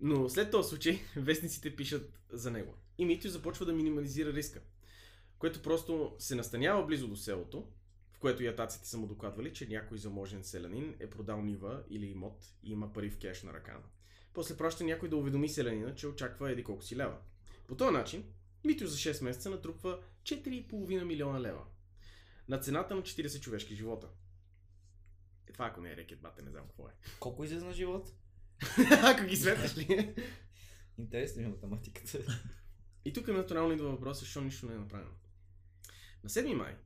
S1: Но след този случай, вестниците пишат за него. И Митю започва да минимализира риска, което просто се настанява близо до селото, което ятаците са му докладвали, че някой заможен селянин е продал нива или имот и има пари в кеш на ръка. После праща някой да уведоми селянина, че очаква еди колко си лева. По този начин, Митю за 6 месеца натрупва 4,5 милиона лева. На цената на 40 човешки живота. Е, това ако не е рекет, бате, не знам какво е.
S5: Колко излезе на живот?
S1: ако ги светваш ли?
S5: Интересна ми е математиката.
S1: И тук натурално идва въпроса, защо нищо не е направено. На 7 май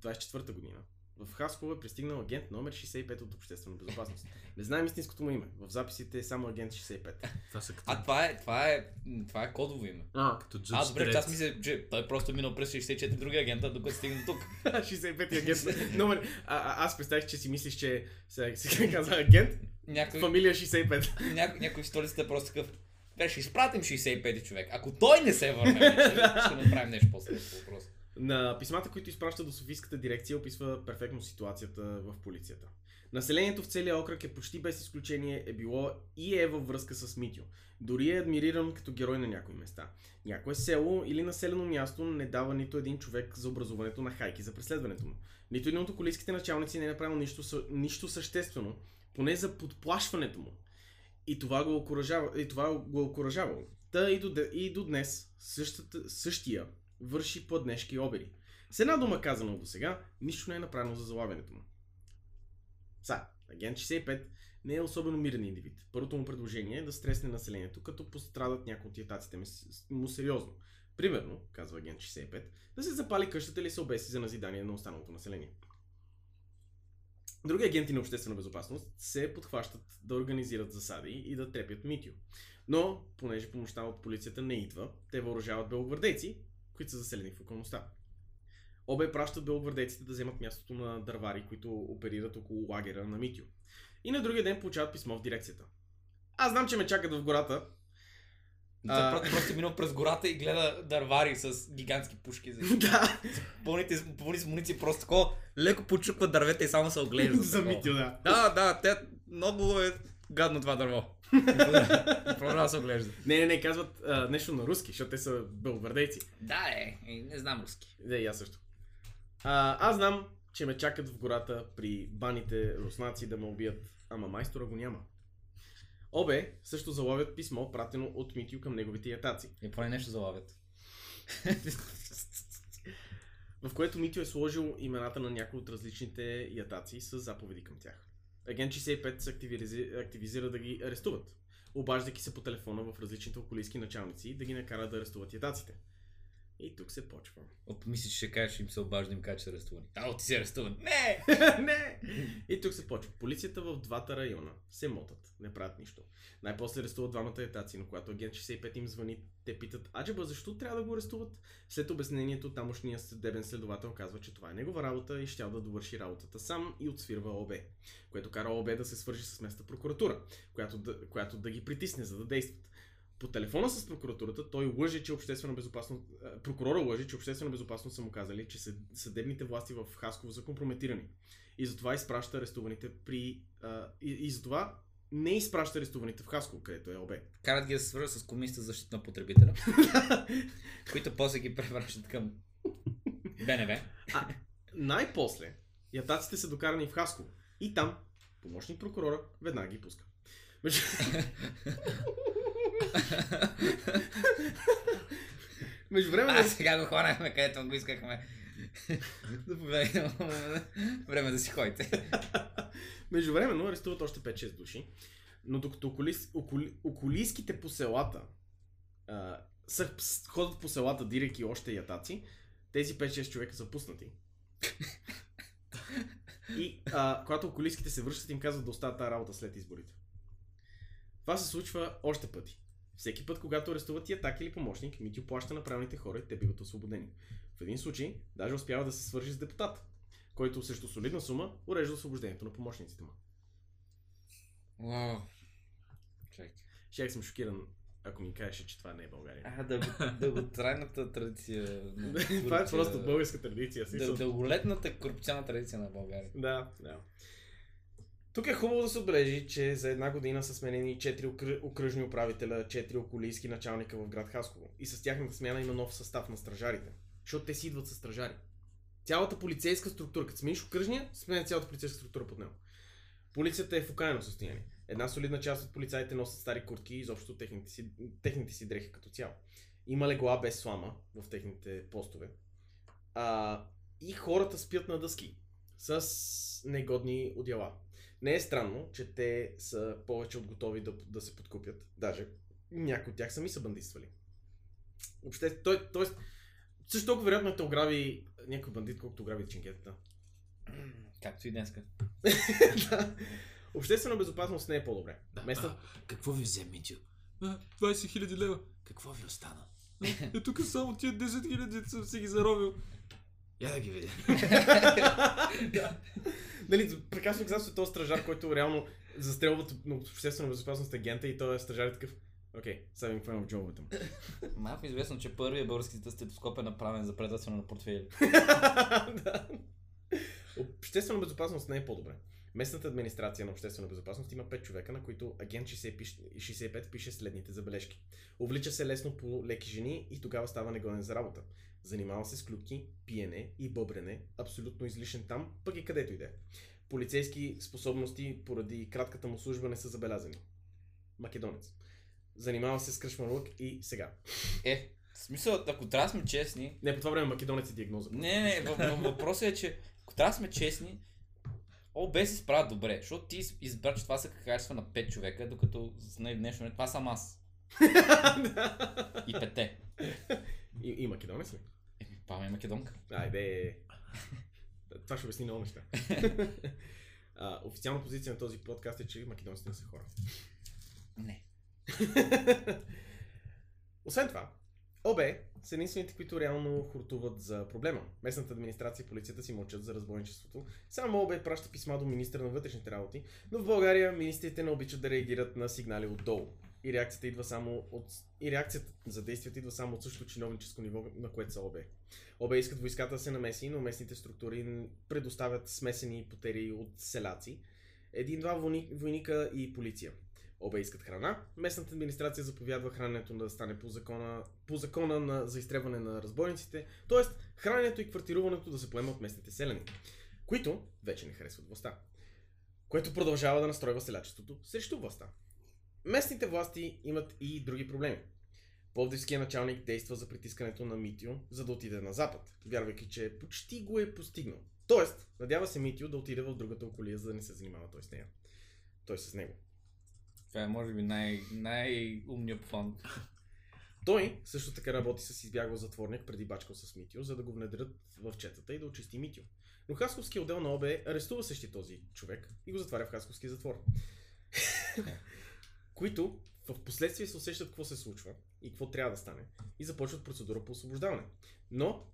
S1: 24 година в Хасково е пристигнал агент номер 65 от Обществена безопасност. Не знаем истинското му име. В записите е само агент 65.
S3: Това са като,
S5: А това е, това е, това е кодово име.
S1: А,
S3: като
S5: А,
S3: Judge
S5: добре, аз мисля, че той просто е минал през 64 други агента, докато стигне до тук.
S1: 65 агент номер. А, а, аз представих, че си мислиш, че се, се казва агент,
S5: Някой,
S1: фамилия 65.
S5: няко, някой в столицата е просто такъв. Бе, ще изпратим 65 човек. Ако той не се върне, вече, ще направим нещо после по въпрос.
S1: На писмата, които изпраща до Софийската дирекция, описва перфектно ситуацията в полицията. Населението в целия окръг е почти без изключение е било и е във връзка с Митю. Дори е адмириран като герой на някои места. Някое село или населено място не дава нито един човек за образуването на хайки за преследването му. Нито един от околийските началници не е направил нищо, нищо съществено, поне за подплашването му. И това го окоръжава, и това го окоръжавало. Та и до, и до днес същата, същия върши пладнешки и обири. С една дума казано до сега, нищо не е направено за залавянето му. Са, агент 65 не е особено мирен индивид. Първото му предложение е да стресне населението, като пострадат някои от ятаците му сериозно. Примерно, казва агент 65, да се запали къщата или се обеси за назидание на останалото население. Други агенти на обществена безопасност се подхващат да организират засади и да трепят Митю. Но, понеже помощта от полицията не идва, те въоръжават белогвардейци, които са заселени в околността. ОБ пращат белогвардейците да вземат мястото на дървари, които оперират около лагера на Митю. И на другия ден получават писмо в дирекцията. Аз знам, че ме чакат в гората.
S5: Той
S1: А.
S5: просто, минал през гората и гледа дървари с гигантски пушки. За...
S1: да,
S5: Пълните, с- пълни с муниции, просто такова леко почуква дървета и само се оглежда.
S1: за Митю, да.
S5: Да, да, те много е гадно това дърво. Продължава се оглежда.
S1: Не, не, не, казват а, нещо на руски, защото те са белгвардейци.
S5: Да, е, е, не знам руски.
S1: Не, и аз също. А, аз знам, че ме чакат в гората при баните руснаци да ме убият, ама майстора го няма. Обе също заловят писмо, пратено от Митю към неговите ятаци,
S5: И поне нещо залавят.
S1: в което Митю е сложил имената на някои от различните ятаци с заповеди към тях. Агент 65 се активизи... активизира да ги арестуват, обаждайки се по телефона в различните околийски началници да ги накарат да арестуват ятаците. И тук се почва.
S5: Оп, мислиш, че ще кажеш, им се обажда им кажа, че са арестувани. А, ти си арестуван. Не!
S1: не! И тук се почва. Полицията в двата района се мотат, не правят нищо. Най-после арестуват двамата етаци, но когато агент 65 им звъни, те питат, аджеба, защо трябва да го арестуват? След обяснението, тамошният съдебен следовател казва, че това е негова работа и щял да довърши работата сам и отсвирва ОБ, което кара ОБ да се свържи с местната прокуратура, която да, която да ги притисне, за да действат. По телефона с прокуратурата той лъже, че обществена безопасност... а, Прокурора лъже, че обществена безопасност са му казали, че съд- съдебните власти в Хасково са компрометирани. И затова изпраща арестуваните при... А, и, и затова не изпраща арестуваните в Хасково, където е ОБ.
S5: Карат ги да се свържат с комисията за защита на потребителя, които после ги превръщат към БНВ.
S1: А най-после ятаците са докарани в Хасково. И там помощник прокурора веднага ги пуска. Между... Между време
S5: А, сега го хванахме, където го искахме. Заповядайте, време да си ходите.
S1: Междувременно арестуват още 5-6 души, но докато околис, околи, околийските по селата а, са, ходят по селата директно и още ятаци, тези 5-6 човека са пуснати. И а, когато околийските се връщат, им казват да оставят тази работа след изборите. Това се случва още пъти. Всеки път, когато арестуват ятак или помощник, Митю плаща на правилните хора и те биват освободени. В един случай, даже успява да се свържи с депутат, който срещу солидна сума урежда освобождението на помощниците му.
S5: Вау. Чакай.
S1: Ще съм шокиран, ако ми кажеше, че това не е България.
S5: А, дълго, дълготрайната традиция. на
S1: това е просто българска традиция.
S5: Дълголетната корупционна традиция на България.
S1: Да, да. Тук е хубаво да се отбележи, че за една година са сменени 4 окръ- окръжни управителя, 4 околийски началника в град Хасково. И с тяхната смяна има нов състав на стражарите. Защото те си идват с стражари. Цялата полицейска структура, като смениш окръжния, сменя цялата полицейска структура под него. Полицията е в окаяно състояние. Една солидна част от полицаите носят стари куртки и изобщо техните си, техните си дрехи като цяло. Има легла без слама в техните постове. А, и хората спят на дъски с негодни одеяла. Не е странно, че те са повече от готови да, да се подкупят. Даже някои от тях сами са бандитствали. Въобще, той, той, също толкова вероятно е да ограби някой бандит, колкото ограби ченгетата.
S5: Както и днеска.
S1: да. Обществена безопасност не е по-добре.
S3: Да,
S1: Места...
S3: а, какво ви взе, Митю? А, 20 хиляди лева. Какво ви остана? Е, тук само тия 10 хиляди съм си ги заробил. Я да ги видя.
S1: да. Нали, прекрасно казва този стражар, който реално застрелват на обществена безопасност агента и той е стражар и такъв. Окей, сега им хванем в джобовете му.
S5: Малко известно, че първият български стетоскоп е направен за предателстване на портфели.
S1: да. Обществена безопасност не е по-добре. Местната администрация на обществена безопасност има 5 човека, на които агент 60 пише- 65 пише следните забележки. Увлича се лесно по леки жени и тогава става негоден за работа. Занимава се с клюки, пиене и бъбрене, абсолютно излишен там, пък и където иде. Полицейски способности поради кратката му служба не са забелязани. Македонец. Занимава се с кръшмарлък и сега.
S5: Е, в смисъл, ако трябва да сме честни,
S1: Не, по това време македонец е диагноза.
S5: Не, не, въ- въ- въпросът е, че ако трябва да сме честни, ОБ се справят добре, защото ти из- избра, че това са качества на 5 човека, докато с най- днешно време това съм аз. И пете.
S1: и, и македонец ли?
S5: Пава е македонка.
S1: Айде. Това ще обясни много неща. а, официална позиция на този подкаст е, че македонците не са хора.
S5: Не.
S1: Освен това, ОБ са единствените, които реално хуртуват за проблема. Местната администрация и полицията си мълчат за разбойничеството. Само ОБ праща писма до министра на вътрешните работи, но в България министрите не обичат да реагират на сигнали отдолу. И реакцията идва само от... И реакцията за действията идва само от същото чиновническо ниво, на което са ОБ. ОБ искат войската да се намеси, но местните структури предоставят смесени потери от селаци, един-два войни- войника и полиция. Обе искат храна. Местната администрация заповядва храненето да стане по закона, по закона на, за изтребване на разбойниците, т.е. храненето и квартируването да се поема от местните селени, които вече не харесват властта, което продължава да настройва селячеството срещу властта. Местните власти имат и други проблеми. Пловдивският началник действа за притискането на Митио, за да отиде на запад, вярвайки, че почти го е постигнал. Тоест, надява се Митио да отиде в другата околия, за да не се занимава той с нея. Той с него.
S5: Това е може би най- най-умният план.
S1: Той също така работи с избягал затворник преди бачкал с Митио, за да го внедрят в четата и да очисти Митио. Но Хасковския отдел на ОБ арестува същи този човек и го затваря в Хасковския затвор. които в последствие се усещат какво се случва и какво трябва да стане и започват процедура по освобождаване. Но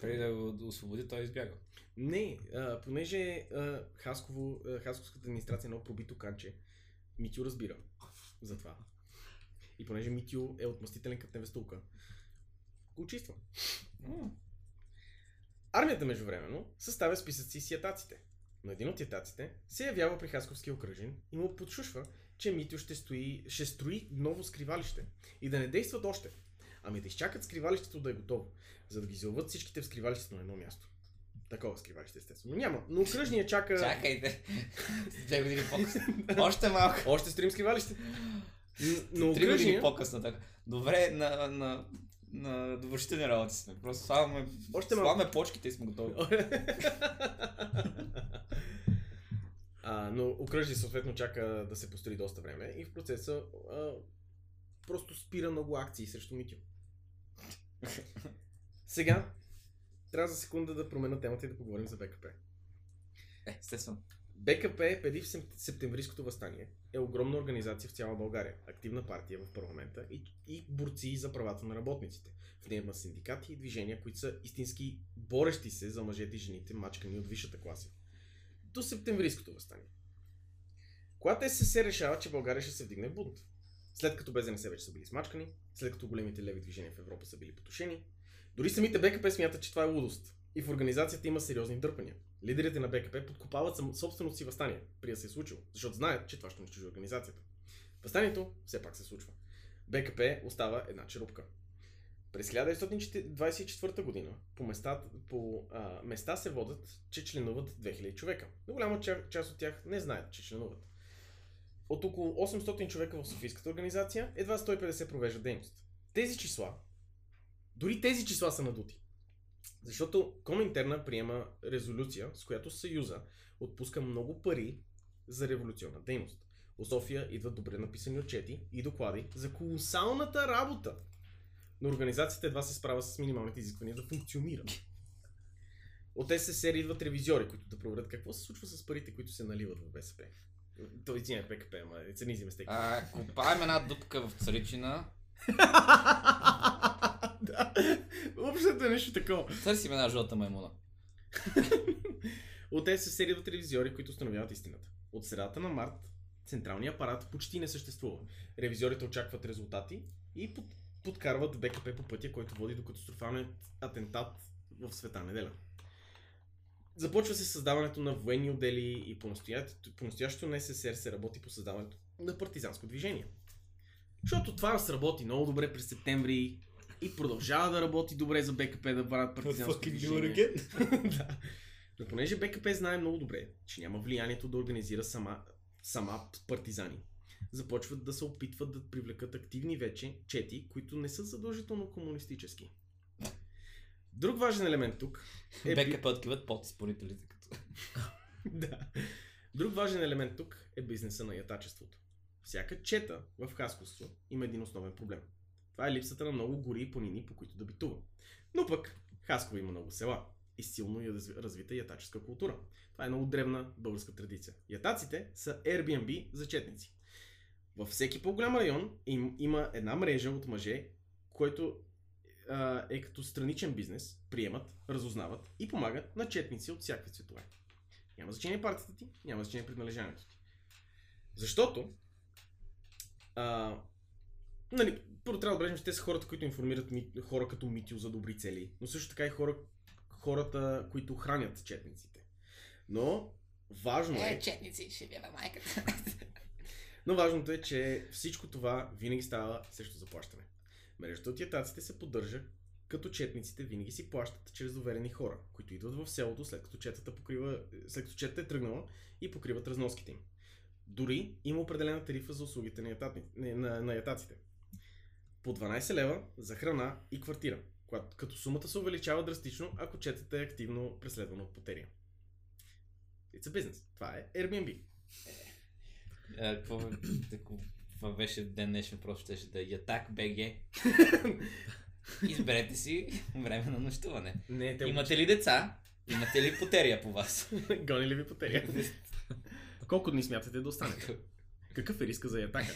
S5: Преди да го освободи, той избяга.
S1: не, а, понеже а, Хасково, а, Хасковската администрация е много пробито канче, Митю разбира за това. И понеже Митю е отмъстителен като невестулка, го чиства. Армията междувременно съставя списъци с ятаците. Но един от ятаците се явява при Хасковския окръжен и му подшушва, че Митю ще, стои, ще строи ново скривалище и да не действат още, ами да изчакат скривалището да е готово, за да ги залват всичките в скривалището на едно място. Такова скривалище, естествено. Няма. Но окръжният чака...
S5: Чакайте. Две години по-късно. Още малко.
S1: Още строим скривалище. Но
S5: Три години по-късно. Така. Добре, на, на, на довършителни работи сме. Просто слагаме,
S1: Още малко.
S5: слагаме почките и сме готови.
S1: а, но окръжие съответно чака да се построи доста време и в процеса а, просто спира много акции срещу Митю. Сега трябва за секунда да променя темата и да поговорим за БКП.
S5: Е, естествено.
S1: БКП преди в септемврийското възстание е огромна организация в цяла България, активна партия в парламента и, и борци за правата на работниците. В нея има синдикати и движения, които са истински борещи се за мъжете и жените, мачкани от висшата класа. До септемврийското възстание. Когато СССР решава, че България ще се вдигне в бунт. След като БЗНС вече са били смачкани, след като големите леви движения в Европа са били потушени, дори самите БКП смятат, че това е лудост. И в организацията има сериозни дърпания. Лидерите на БКП подкопават собственото си възстание, при да се е случило, защото знаят, че това ще унищожи организацията. Възстанието все пак се случва. БКП остава една черупка. През 1924 година по, места, по а, места се водят, че членуват 2000 човека. Но голяма ча- част от тях не знаят, че членуват. От около 800 човека в Софийската организация, едва 150 провеждат дейност. Тези числа, дори тези числа са надути. Защото Коминтерна приема резолюция, с която Съюза отпуска много пари за революционна дейност. От София идват добре написани отчети и доклади за колосалната работа. Но организацията едва се справя с минималните изисквания да функционира. От СССР идват ревизиори, които да проверят какво се случва с парите, които се наливат в БСП. Той извинях БКП, ама it's an easy mistake.
S5: А, копаем една дупка в Царичина.
S1: да, общото е нещо такова.
S5: Търсим една жълта маймуна.
S1: От СССР идват ревизиори, които установяват истината. От средата на март централният апарат почти не съществува. Ревизиорите очакват резултати и под, подкарват БКП по пътя, който води до катастрофалният атентат в света неделя. Започва се създаването на военни отдели и по-настоящето по настоящето на СССР се работи по създаването на партизанско движение. Защото това сработи много добре през септември и продължава да работи добре за БКП да правят партизанско движение. да. Но понеже БКП знае много добре, че няма влиянието да организира сама, сама партизани, започват да се опитват да привлекат активни вече чети, които не са задължително комунистически. Друг важен елемент тук е...
S5: БКП откриват подизпълнителите. Като...
S1: да. Друг важен елемент тук е бизнеса на ятачеството. Всяка чета в Хасковство има един основен проблем. Това е липсата на много гори и планини, по които да битува. Но пък Хасково има много села и силно развита ятаческа култура. Това е много древна българска традиция. Ятаците са Airbnb за четници. Във всеки по-голям район им, има една мрежа от мъже, който а, е като страничен бизнес, приемат, разузнават и помагат на четници от всякакви цветове. Няма значение партията ти, няма значение принадлежанието ти. Защото, а, нали, първо трябва да отбележим, че те са хората, които информират ми, хора като Митио за добри цели, но също така и хора, хората, които хранят четниците. Но, важно е...
S5: четници, ще бяга майката.
S1: Но важното е, че всичко това винаги става срещу заплащане. Мрежата от ятаците се поддържа, като четниците винаги си плащат чрез доверени хора, които идват в селото след като четата, покрива, след като четата е тръгнала и покриват разноските им. Дори има определена тарифа за услугите на, ятатни, на, на ятаците. По 12 лева за храна и квартира, като сумата се увеличава драстично, ако четата е активно преследвано от потерия. It's a business. Това е Airbnb.
S5: Какво бе- тако- това беше ден днешен, просто щеше да е Ятак БГ. Изберете си време на нощуване.
S1: Не, те
S5: Имате ли деца? Имате ли потерия по вас?
S1: Гони ли ви потеря? Колко дни смятате да останете? Какъв е риска за ятака?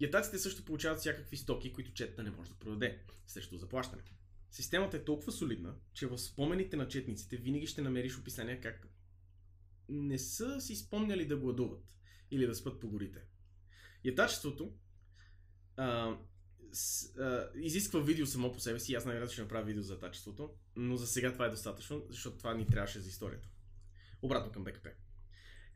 S1: Ятаците също получават всякакви стоки, които четата не може да продаде, срещу заплащане. Системата е толкова солидна, че в спомените на четниците винаги ще намериш описания как не са си спомняли да гладуват или да спят по горите. Ятачеството а, с, а, изисква видео само по себе си. Аз най-вероятно ще направя видео за ятачеството, но за сега това е достатъчно, защото това ни трябваше за историята. Обратно към БКП.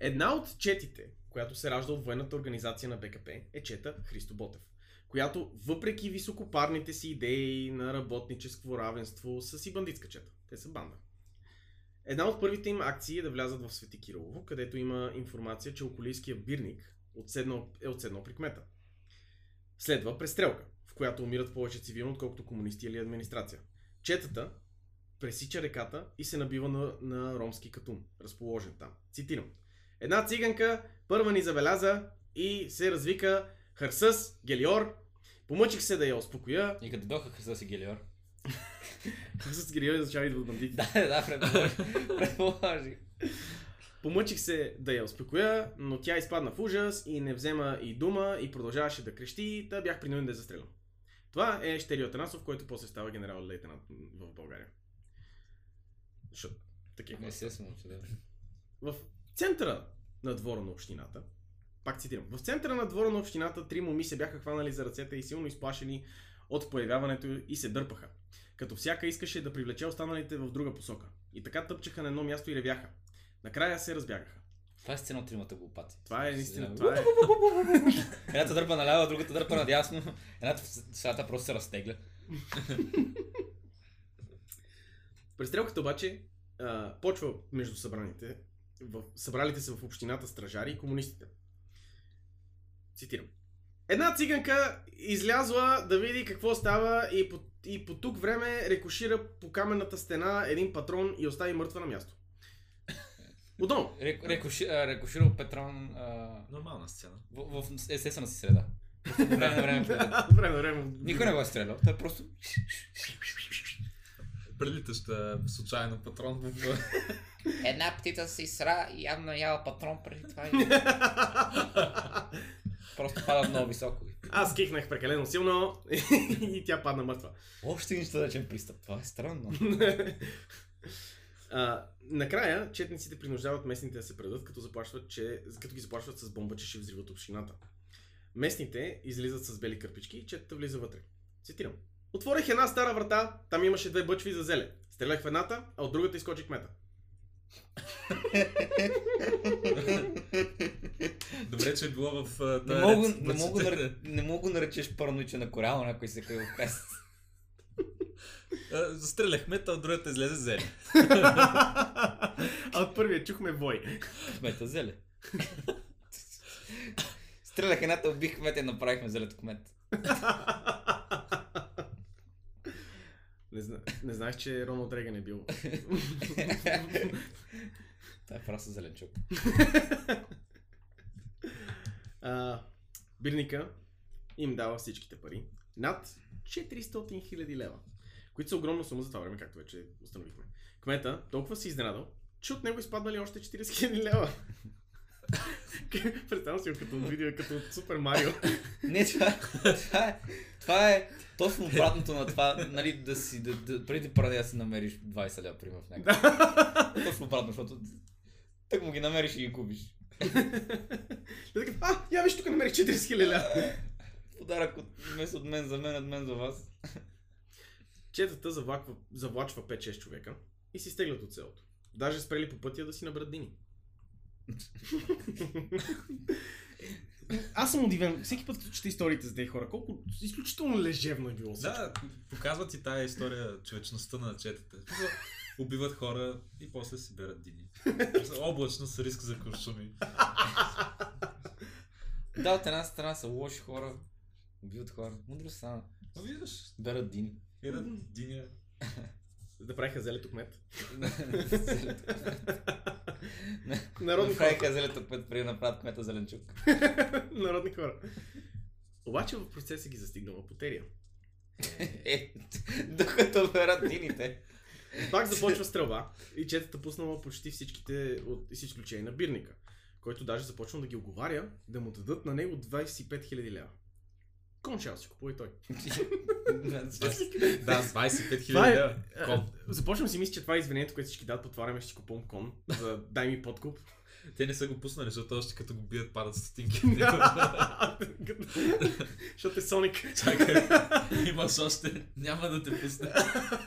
S1: Една от четите, която се ражда от военната организация на БКП, е чета Христо Ботев, която въпреки високопарните си идеи на работническо равенство са си бандитска чета. Те са банда. Една от първите им акции е да влязат в Свети Кирово, където има информация, че околийския бирник отседнал, е отседнал при кмета. Следва престрелка, в която умират повече цивилно, отколкото комунисти или администрация. Четата пресича реката и се набива на, на ромски катун, разположен там. Цитирам. Една циганка първа ни забеляза и се развика Харсъс, Гелиор. Помъчих се да я успокоя.
S5: И като дойдоха с си Гелиор.
S1: Харсъс, Гелиор означава идват бандити.
S5: Да, да, предположи. предположи.
S1: Помъчих се да я успокоя, но тя изпадна в ужас и не взема и дума и продължаваше да крещи, та бях принуден да я застрелям. Това е Щерио Атанасов, който после става генерал лейтенант в България. Защото такива
S5: се смуча, да.
S1: В центъра на двора на общината, пак цитирам, в центъра на двора на общината три моми се бяха хванали за ръцете и силно изплашени от появяването и се дърпаха. Като всяка искаше да привлече останалите в друга посока. И така тъпчеха на едно място и ревяха. Накрая се разбягаха.
S5: Това е сцена от тримата глупаци.
S1: Това е наистина. Това е...
S5: Едната дърпа наляво, другата дърпа надясно. Едната в средата просто се разтегля.
S1: Престрелката обаче а, почва между събраните, в, събралите се в общината стражари и комунистите. Цитирам. Една циганка излязла да види какво става и по, и по тук време рекошира по каменната стена един патрон и остави мъртва на място. Отново.
S5: Рек, рекоши, рекоширал Петрон а,
S2: Нормална сцена.
S5: в, в естествена си среда. Време на време.
S1: време на време.
S5: Никой не го е стрелял. Той просто...
S3: Прилитаща случайно патрон в...
S5: Една птица си сра и явно яла патрон преди това. Просто пада много високо.
S1: Аз кихнах прекалено силно и тя падна мъртва.
S5: Още един стъдъчен пристъп. Това е странно.
S1: А, накрая, четниците принуждават местните да се предадат, като, заплашват, че, като ги заплашват с бомба, че ще взриват общината. Местните излизат с бели кърпички и четата влиза вътре. Цитирам. Отворих една стара врата, там имаше две бъчви за зеле. Стрелях в едната, а от другата изкочи кмета.
S3: Добре, че е било в а,
S5: Не мога,
S3: ред
S5: не, мога, нар- не мога наречеш параноичен на корал, някой се каже в пест.
S3: А, Застрелях мета, от другата излезе зеле.
S1: а от първия чухме вой.
S5: Кмета зеле. Стрелях едната, убих кмета и направихме зелето кмет.
S1: Не, зна... не знаеш, че Роналд Реган е бил.
S5: Това е просто зеленчук.
S1: а, бирника им дава всичките пари. Над 400 000 лева. Които са огромна сума за това време, както вече установихме. Кмета толкова си изненадал, че от него изпаднали още 40 000 лева. Представям си го като видео, като от Супер Марио.
S5: Не, това, това, е, това е точно обратното на това, нали, да си, да, да, преди паради да си намериш 20 лева, примерно, в някакъв. Точно обратно, защото так му ги намериш и ги губиш.
S1: Така, а, я виж тук намерих 40 000 лева.
S5: Подарък от, вместо от мен за мен, от мен за вас.
S1: Четата завлаква, завлачва 5-6 човека и си стеглят от селото. Даже спрели по пътя да си набрат дини. Аз съм удивен. Всеки път, като чета историите за тези хора, колко изключително лежевно е било всичко.
S3: Да, показват ти тая история, човечността на четите. Убиват хора и после си берат дини. Облачно с риск за куршуми.
S5: Да, от една страна са лоши хора, убиват хора. Мудро стана.
S3: Но виждаш,
S5: Берат дини.
S3: един диня.
S1: Да правиха зелето кмет.
S5: Народни
S1: Народни
S5: Правиха
S1: хора.
S5: зелето, което преди да направят кмета Зеленчук.
S1: Народни хора. Обаче в процеса ги застигнала потерия.
S5: Е, докато берат дините.
S1: Пак започва стрелба и четата пуснала почти всичките, от, с изключение на бирника, който даже започва да ги оговаря да му дадат на него 25 000 лева. Кон шал си купува и той.
S3: Да, с 25
S1: Това е,
S3: 000 лева.
S1: А, Започвам си мисля, че това е извинението, което всички дадат, потваряме, ще си купувам кон, за дай ми подкуп.
S3: Те не са го пуснали, защото още като го бият падат стотинки.
S1: Защото е Соник.
S3: Чакай, имаш още, няма да те пусне.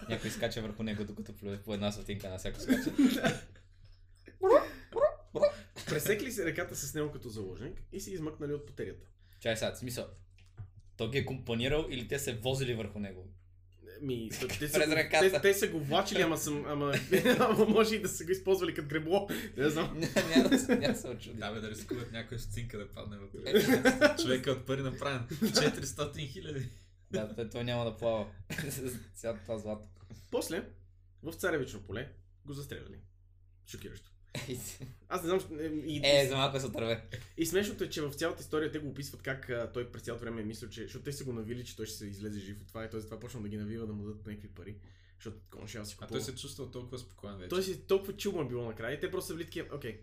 S5: Някой скача върху него, докато плюе по една сотинка на всяко скача.
S1: Пресекли се реката с него като заложник и се измъкнали от потерията.
S5: Чай сега, смисъл. Той ги е компонирал или те се возили върху него?
S1: Ми, те, са, го- те, те са го влачили, ама, съм, ама, ама може и да са го използвали като гребло. Не знам.
S5: Няма да се- очуди.
S3: Да, бе, да рискуват някоя стотинка да падне вътре. Човека от пари направен. 400 хиляди.
S5: Да, той, той няма да плава. с Цялото това злато.
S1: После, в царевично поле, го застреляли. Шокиращо. Аз не знам, що- е, и,
S5: Е, за малко се отърве.
S1: и смешното е, че в цялата история те го описват как а, той през цялото време е мислил, че, защото те са го навили, че той ще се излезе жив от това и той затова почна да ги навива да му дадат някакви пари. Защото кон ще си
S3: А
S1: купува.
S3: той се чувствал толкова спокоен вече.
S1: Той си толкова чул му е било накрая и те просто са били такива, окей.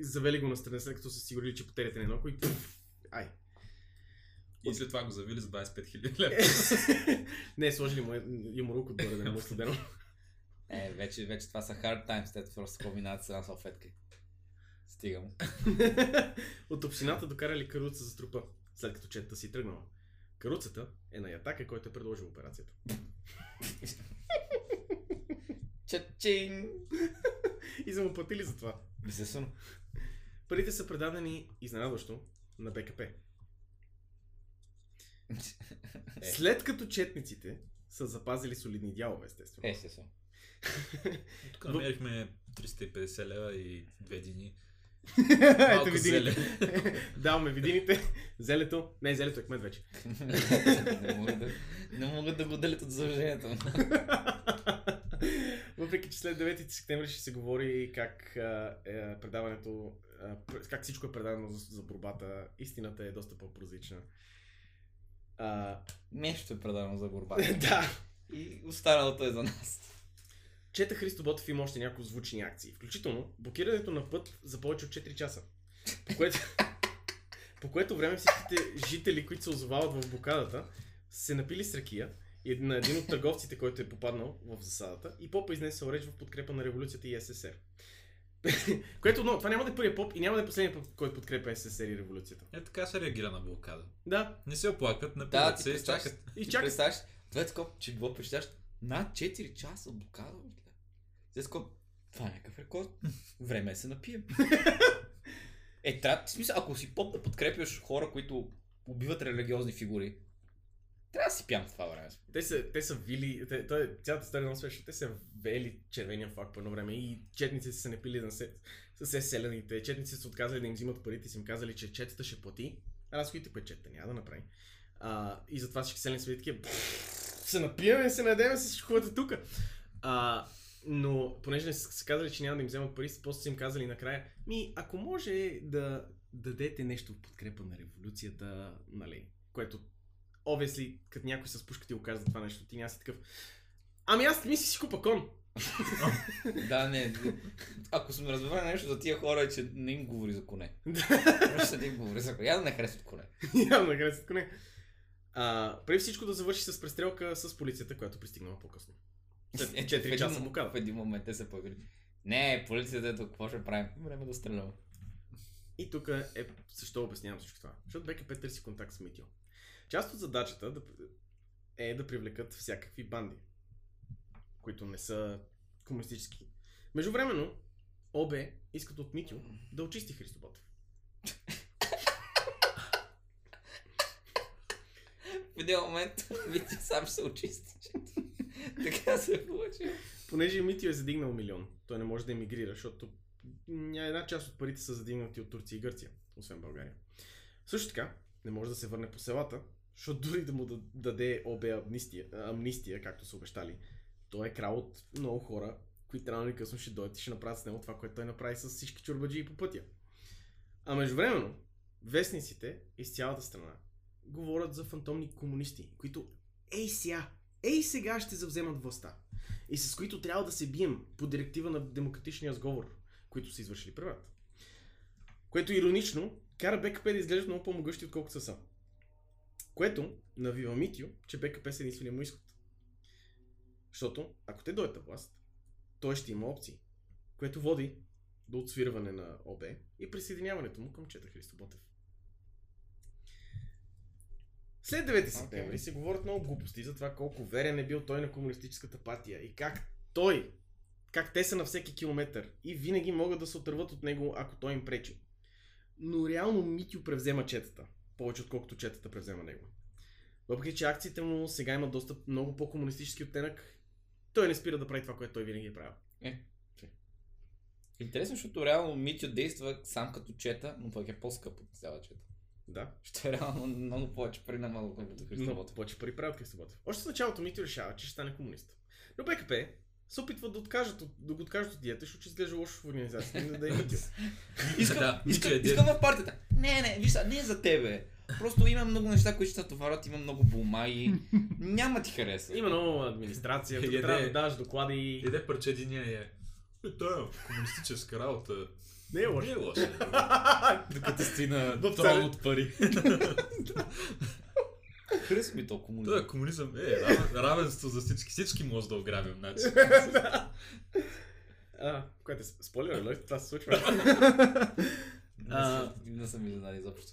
S1: Завели го на страна, след като са сигурили, че потеряте на едно и пф, ай.
S3: И след това го завили с 25 хиляди лева.
S1: не, сложили му е- юморук отгоре, да не му е студено.
S5: Е, вече, вече това са hard times, те просто комбинация с една салфетка. Стига му.
S1: От общината докарали каруца за трупа, след като четата си тръгнала. Каруцата е на Ятака, който е предложил операцията.
S5: Чачин!
S1: И са му платили за това.
S5: Естествено.
S1: Парите са предадени изненадващо на БКП.
S5: Е.
S1: След като четниците са запазили солидни дялове, естествено.
S5: Естествено.
S3: Тук намерихме 350 лева и две дини.
S1: Ето видините.
S3: зеле.
S1: Даваме видините. Зелето. Не, зелето е кмет вече.
S5: не, могат да, не могат да го делят от задължението.
S1: Въпреки, че след 9 септември ще се говори как е, предаването, как всичко е предадено за, за борбата, истината е доста по-прозична. А,
S5: Нещо е предано за борбата.
S1: да.
S5: И останалото е за нас.
S1: Чета Христо Ботев има още няколко звучни акции, включително блокирането на път за повече от 4 часа. По което, по което време всичките жители, които се озовават в блокадата, се напили с ракия и на един от търговците, който е попаднал в засадата и попа изнесе реч в подкрепа на революцията и СССР. което, но, това няма да е първият поп и няма да е последният поп, който подкрепя СССР и революцията.
S3: Е, така се реагира на блокада.
S1: Да,
S3: Не се оплакват,
S5: Да,
S3: напиват
S5: ти
S3: се и чакат.
S1: и
S5: представяш, това е такова, че било прещаш над 4 часа блокада. Те такова, това е някакъв рекорд. Време е се напием. е, трябва, в смисъл, ако си поп да подкрепяш хора, които убиват религиозни фигури, трябва да си пям това време.
S1: Те са, те са вили, те, той, цялата история е много смешна. Те са вели червения флаг по едно време и четниците са не пили да се, с се селените. Четниците са отказали да им взимат парите и са им казали, че четата ще плати. Разходите пък четата няма да направи. А, и затова всички селени са такива, «Пф, се напиваме, се надеме се всичко е тук. А, но понеже не са казали, че няма да им вземат пари, после са им казали накрая, ми ако може да дадете нещо в подкрепа на революцията, нали, което obviously, като някой с пушка ти го казва това нещо, ти няма си такъв. Ами аз ми си купа кон.
S5: Да, не. Ако сме разбрали нещо за тия хора, е, че не им говори за коне. Просто не им говори за коне. Я да не харесват коне.
S1: Явно да харесат коне. А, преди всичко да завърши с престрелка с полицията, която пристигнала по-късно. След
S5: Ето,
S1: 4
S5: в
S1: часа блокада.
S5: В един момент те се появили. Не, полицията ето, какво ще правим? Време да стреляме.
S1: И тук е защо обяснявам всичко това. Защото БКП търси контакт с Митио. Част от задачата да, е да привлекат всякакви банди, които не са комунистически. Междувременно, ОБ искат от Митю да очисти Христо Ботев.
S5: В един момент Вити сам се очисти. така се получи.
S1: Понеже Митю е задигнал милион, той не може да емигрира, защото една част от парите са задигнати от Турция и Гърция, освен България. Също така, не може да се върне по селата, защото дори да му да- даде ОБ амнистия, амнистия, както са обещали, той е крал от много хора, които рано или късно ще дойдат и ще направят с него това, което той направи с всички чурбаджи по пътя. А междувременно, вестниците из цялата страна говорят за фантомни комунисти, които ей сега, ей сега ще завземат властта и с които трябва да се бием по директива на демократичния сговор, които са извършили преврат. Което иронично кара БКП да изглеждат много по-могъщи, отколкото са са. Което навива Митио, че БКП са единствения му изход. Защото, ако те дойдат власт, той ще има опции, което води до отсвирване на ОБ и присъединяването му към Чета Христо Ботев. След 9 септември се говорят много глупости за това колко верен е бил той на комунистическата партия и как той, как те са на всеки километър и винаги могат да се отърват от него, ако той им пречи. Но реално Митю превзема четата, повече отколкото четата превзема него. Въпреки, че акциите му сега имат доста много по-комунистически оттенък, той не спира да прави това, което той винаги е правил.
S5: Интересно, защото реално Митю действа сам като чета, но пък е по-скъп от цяла чета.
S1: Да.
S5: Ще е реално много повече пари Христо
S1: Но
S5: Ботев.
S1: повече пари правят Христо Ботев. Още в началото Митю решава, че ще стане комунист. Но БКП се опитват да, откажат, от- да го откажат от диета, защото изглежда лошо в организацията да е Митю.
S5: Искам,
S3: Да,
S5: искам,
S3: Митю е
S5: искам в партията. Не, не, виж, сега, не е за тебе. Просто има много неща, които ще се товарят, има много бума и няма ти хареса.
S1: Има много администрация, тук
S3: Еде.
S1: трябва да даваш доклади.
S3: Иде парче един е. Е, той е комунистическа работа.
S1: Не е
S3: Не
S1: лошо.
S3: е лошо.
S5: Докато стои на от пари. Харесва ми толкова комунизъм.
S3: Той е комунизъм. Е, равен- равенство за всички. Всички може да ограбим. Значи.
S1: А, което е спойлер, нали? Това се случва.
S5: Не съм- Не изненадан изобщо.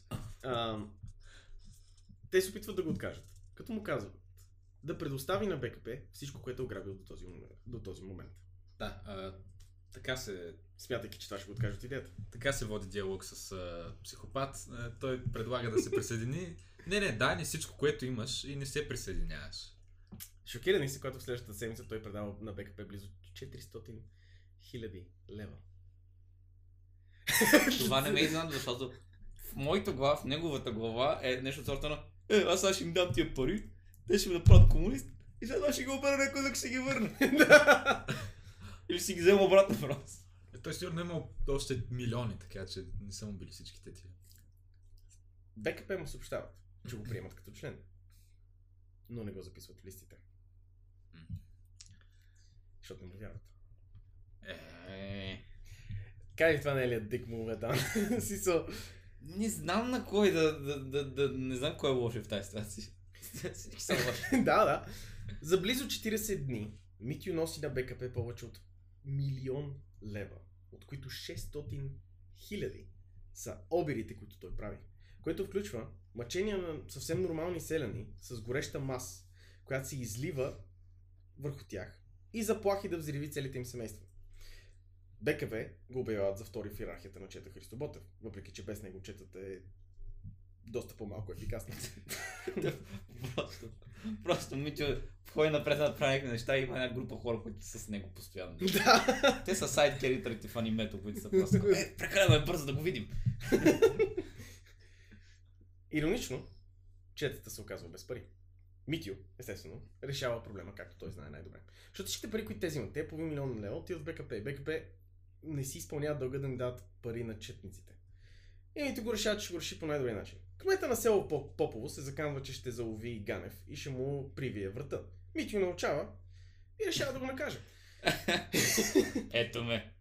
S1: Те се опитват да го откажат. Като му казват да предостави на БКП всичко, което е ограбил до този, момент- до този момент.
S3: Да, така се
S1: Смятайки, че това ще го откажат идеята.
S3: така се води диалог с а, психопат. А, той предлага да се присъедини. Не, не, дай ни всичко, което имаш и не се присъединяваш.
S1: Шокирани са, когато в следващата седмица той предава на БКП близо 400 хиляди лева.
S5: Това не ме изненада, защото в моята глава, в неговата глава е нещо от сорта на Е, аз сега ще им дам тия пари, те ще ме направят комунист и след това ще ги обера някой, да ще ги върне. Или ще си ги взема обратно просто.
S3: Е, той сигурно е имал още милиони, така че не са му били всичките тия.
S1: БКП му съобщават, че го приемат като член. Но не го записват в листите. Защото не му вярват.
S5: Е,
S1: Кай това не е ли дик му там? Сисо.
S5: не знам на кой да, да, да, да, не знам кой е лошо в тази ситуация. Всички са лоши.
S1: да, да. За близо 40 дни Митю носи на БКП повече от милион лева, от които 600 хиляди са обирите, които той прави. Което включва мъчения на съвсем нормални селяни с гореща мас, която се излива върху тях и заплахи да взриви целите им семейства. БКВ го обявяват за втори в иерархията на Чета Христо Ботев, въпреки че без него четата е доста по-малко ефикасна.
S5: просто, просто Митю ходи напред да прави някакви неща и има една група хора, които са с него постоянно.
S1: да.
S5: Те са сайд кериторите в анимето, които са просто. Е, прекалено е бързо да го видим.
S1: Иронично, четата се оказва без пари. Митю, естествено, решава проблема, както той знае най-добре. Защото всичките пари, които те взимат, те половин милион лева отиват в БКП. БКП не си изпълняват дълга да ни дадат пари на четниците. И Митю го решава, че ще го реши по най-добрия начин. Кмета на село Поп- Попово се заканва, че ще залови Ганев и ще му привие врата. Митю научава и решава да го накаже.
S5: Ето ме.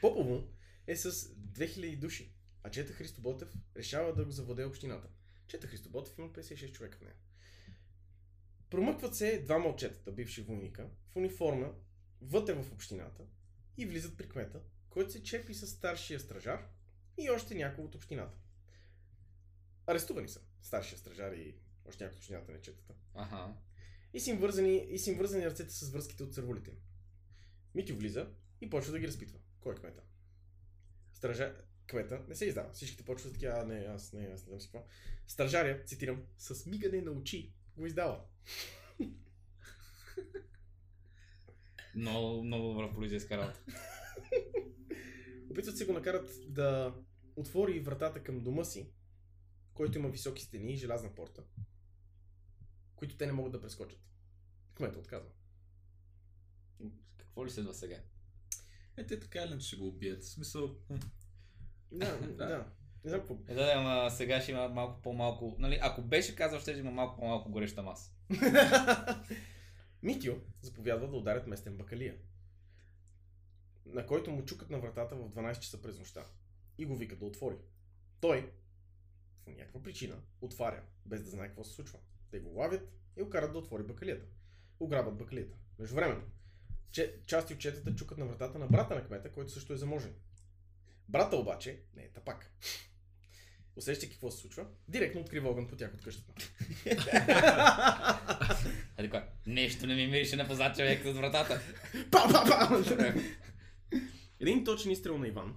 S1: Попово е с 2000 души, а Чета Христо Ботев решава да го завладее общината. Чета Христо Ботев има 56 човека в нея. Промъкват се двама от четата, бивши войника, в униформа, вътре в общината и влизат при кмета, който се чепи с старшия стражар и още някой от общината. Арестувани са старшия стражар и още някой от общината на четата
S5: Аха.
S1: и са им вързани, и са им вързани ръцете с връзките от цървулите им. Митю влиза и почва да ги разпитва. Кой е кмета? Стража... Кмета не се издава. Всичките почват така, а не, аз не, аз не знам си какво. Стражаря, цитирам, с мигане на очи го издава.
S5: Много, много добра полицейска работа.
S1: Опитват се го накарат да отвори вратата към дома си, който има високи стени и желязна порта, които те не могат да прескочат. Кмета отказва.
S5: Какво ли следва сега?
S3: Е, те така или ще го убият. В смисъл,
S1: Да, да. Не знам какво.
S5: Е, да, да, ама сега ще има малко по-малко. Нали, ако беше казал, ще има малко по-малко гореща маса.
S1: Митио заповядва да ударят местен бакалия, на който му чукат на вратата в 12 часа през нощта и го викат да отвори. Той, по някаква причина, отваря, без да знае какво се случва. Те го лавят и го карат да отвори бакалията. Ограбват бакалията. Между времето, че, части от четата чукат на вратата на брата на кмета, който също е заможен. Брата обаче не е тапак. Усещайки какво се случва, директно открива огън по тях от къщата.
S5: А така, нещо не ми мирише на позад човек зад вратата.
S1: Па, па, па! Един точен изстрел на Иван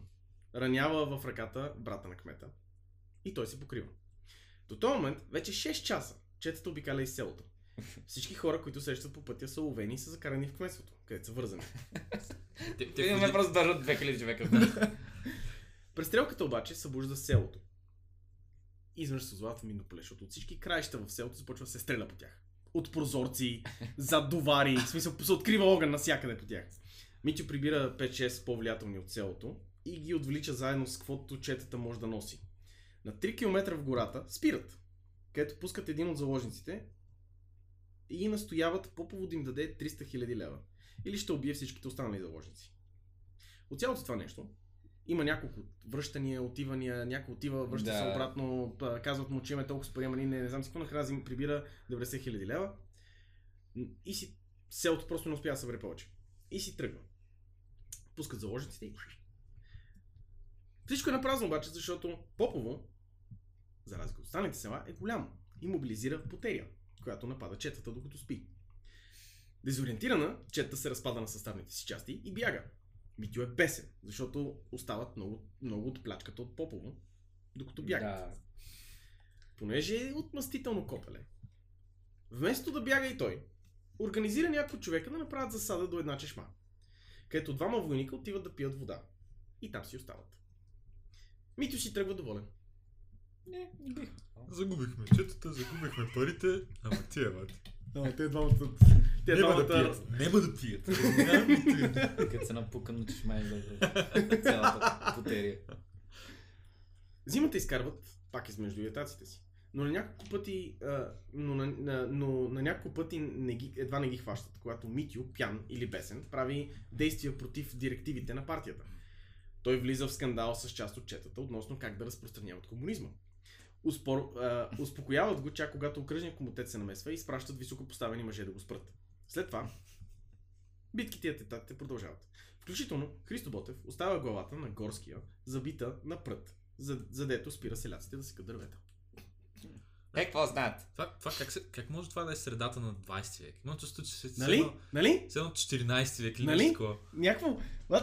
S1: ранява в ръката брата на кмета и той се покрива. До този момент вече 6 часа четата обикаля из селото. Всички хора, които срещат по пътя са ловени и са закарани в кметството, където са вързани.
S3: те,
S5: Те имаме просто държат 2000 човека.
S1: Престрелката обаче събужда селото. Изведнъж се озовават в минополе, защото от всички краища в селото започва да се стреля по тях. От прозорци, зад довари, в смисъл се открива огън навсякъде по тях. Митю прибира 5-6 по-влиятелни от селото и ги отвлича заедно с каквото четата може да носи. На 3 км в гората спират, където пускат един от заложниците и настояват Попово да им даде 300 000 лева. Или ще убие всичките останали заложници. От цялото това нещо, има няколко връщания, отивания, някой отива, връща
S5: Да.
S1: се обратно, казват му, че имаме толкова с пари, ама не, не знам си какво, накрая им прибира 90 хиляди лева и си селото просто не успя да събере повече. И си тръгва. Пускат заложниците и... Всичко е напразно обаче, защото Попово, за разлика от останалите села, е голямо и мобилизира потеря, която напада четата докато спи. Дезориентирана, четата се разпада на съставните си части и бяга. Митю е бесен, защото остават много, много от плячката от Попово, докато бягат.
S5: Да.
S1: Понеже е отмъстително копеле. Вместо да бяга и той, организира някои човека да направят засада до една чешма, където двама войника отиват да пият вода. И там си остават. Митю си тръгва доволен.
S5: Не, не бих.
S3: Загубихме четата, загубихме парите, ама тия бати.
S1: Но, те двамата... Те
S3: Няма да пият. Няма да пият. Няма да пият.
S5: Като се напукам на чешма да цялата потерия.
S1: Зимата изкарват пак измежду ятаците си. Но на няколко пъти, а, но на, на, но на няколко пъти не ги, едва не ги хващат, когато Митю, пян или бесен, прави действия против директивите на партията. Той влиза в скандал с част от четата относно как да разпространяват комунизма. Успор, а, успокояват го, чак когато окръжният комитет се намесва и изпращат високопоставени мъже да го спрат. След това, битките и атентатите продължават. Включително Христо Ботев оставя главата на Горския, забита на прът, за, задето спира селяците да секат дървета.
S5: Е, какво знаят?
S3: Това, това как, се, как може това да е средата на 20 век? Имам чувство, че се
S1: Нали? Нали?
S3: Все едно 14 век или
S1: Нали?
S3: нещо такова.
S1: Някакво.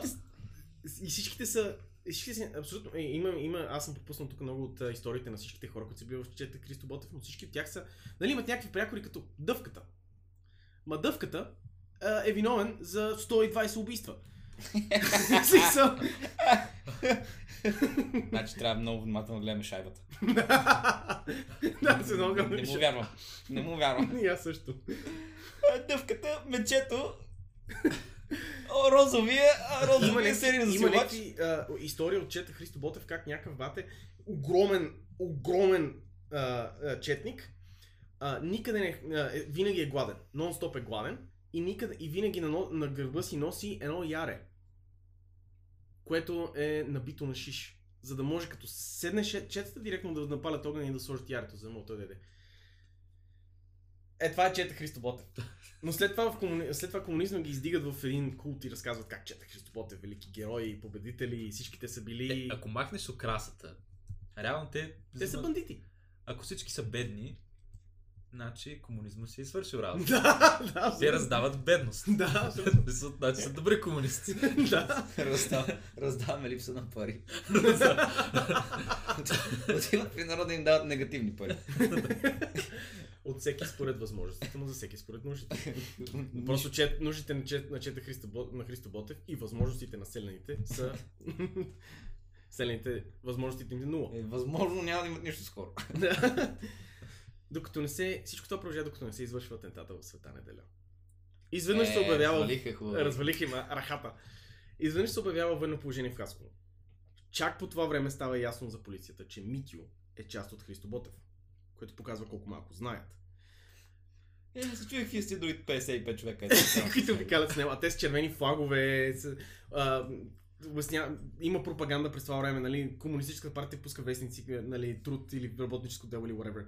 S1: С- и всичките са. И Всичките са абсолютно. Е, има, има, аз съм пропуснал тук много от а, историите на всичките хора, които са били в чета Христо Ботев, но всички от тях са. Нали имат някакви прякори като дъвката. Ма дъвката а, е виновен за 120 убийства. Смисъл.
S5: Значи трябва много внимателно да гледаме шайбата.
S1: да, се много
S5: Не му вярвам. Не му вярвам.
S1: И аз също.
S5: Дъвката, мечето, О, розовия, розовия за
S1: има някакви а, истории от чета Христо Ботев, как някакъв бате, огромен, огромен а, а, четник, а, никъде не, а, е- винаги е гладен, нон-стоп е гладен и, никъде, и винаги на, на гърба си носи едно яре, което е набито на шиш. За да може като седне четата директно да напалят огън и да сложат ярето, за да му той да. Е, това е чета Христо Ботев. Но след това, в комуни... след това комунизма ги издигат в един култ и разказват как чета Христо Ботев, велики герои, победители и всичките са били...
S3: Е, ако махнеш окрасата, реално те...
S1: Те са бандити.
S3: Ако всички са бедни, Значи комунизма си е свършил работа.
S1: Да, да.
S3: Те раздават бедност.
S1: Да,
S3: Значи са добри комунисти.
S1: да.
S5: Раздава- Раздаваме липса на пари. Отиват при народа им дават негативни пари.
S1: От всеки според възможностите, но за всеки според нуждите. Просто чет, нуждите на, чет, на чета Христо, на Христо Ботев и възможностите на селените са... селените, възможностите им е нула.
S5: Е, възможно няма да имат нищо скоро.
S1: докато не се... Всичко това продължава, докато не се извършва атентата в Света неделя. Изведнъж се
S5: Е,
S1: обявява...
S5: развалиха хубаво.
S1: Развалиха им рахата. Изведнъж се обявява военно положение в Хасково. Чак по това време става ясно за полицията, че Митю е част от Христо Ботев, което показва колко малко знаят.
S5: Е, се чуех вие сте дори 55 човека.
S1: които обикалят с него, а те с червени флагове, с, а, обясня, има пропаганда през това време, нали, комунистическата партия пуска вестници, нали, труд или работническо дело или whatever,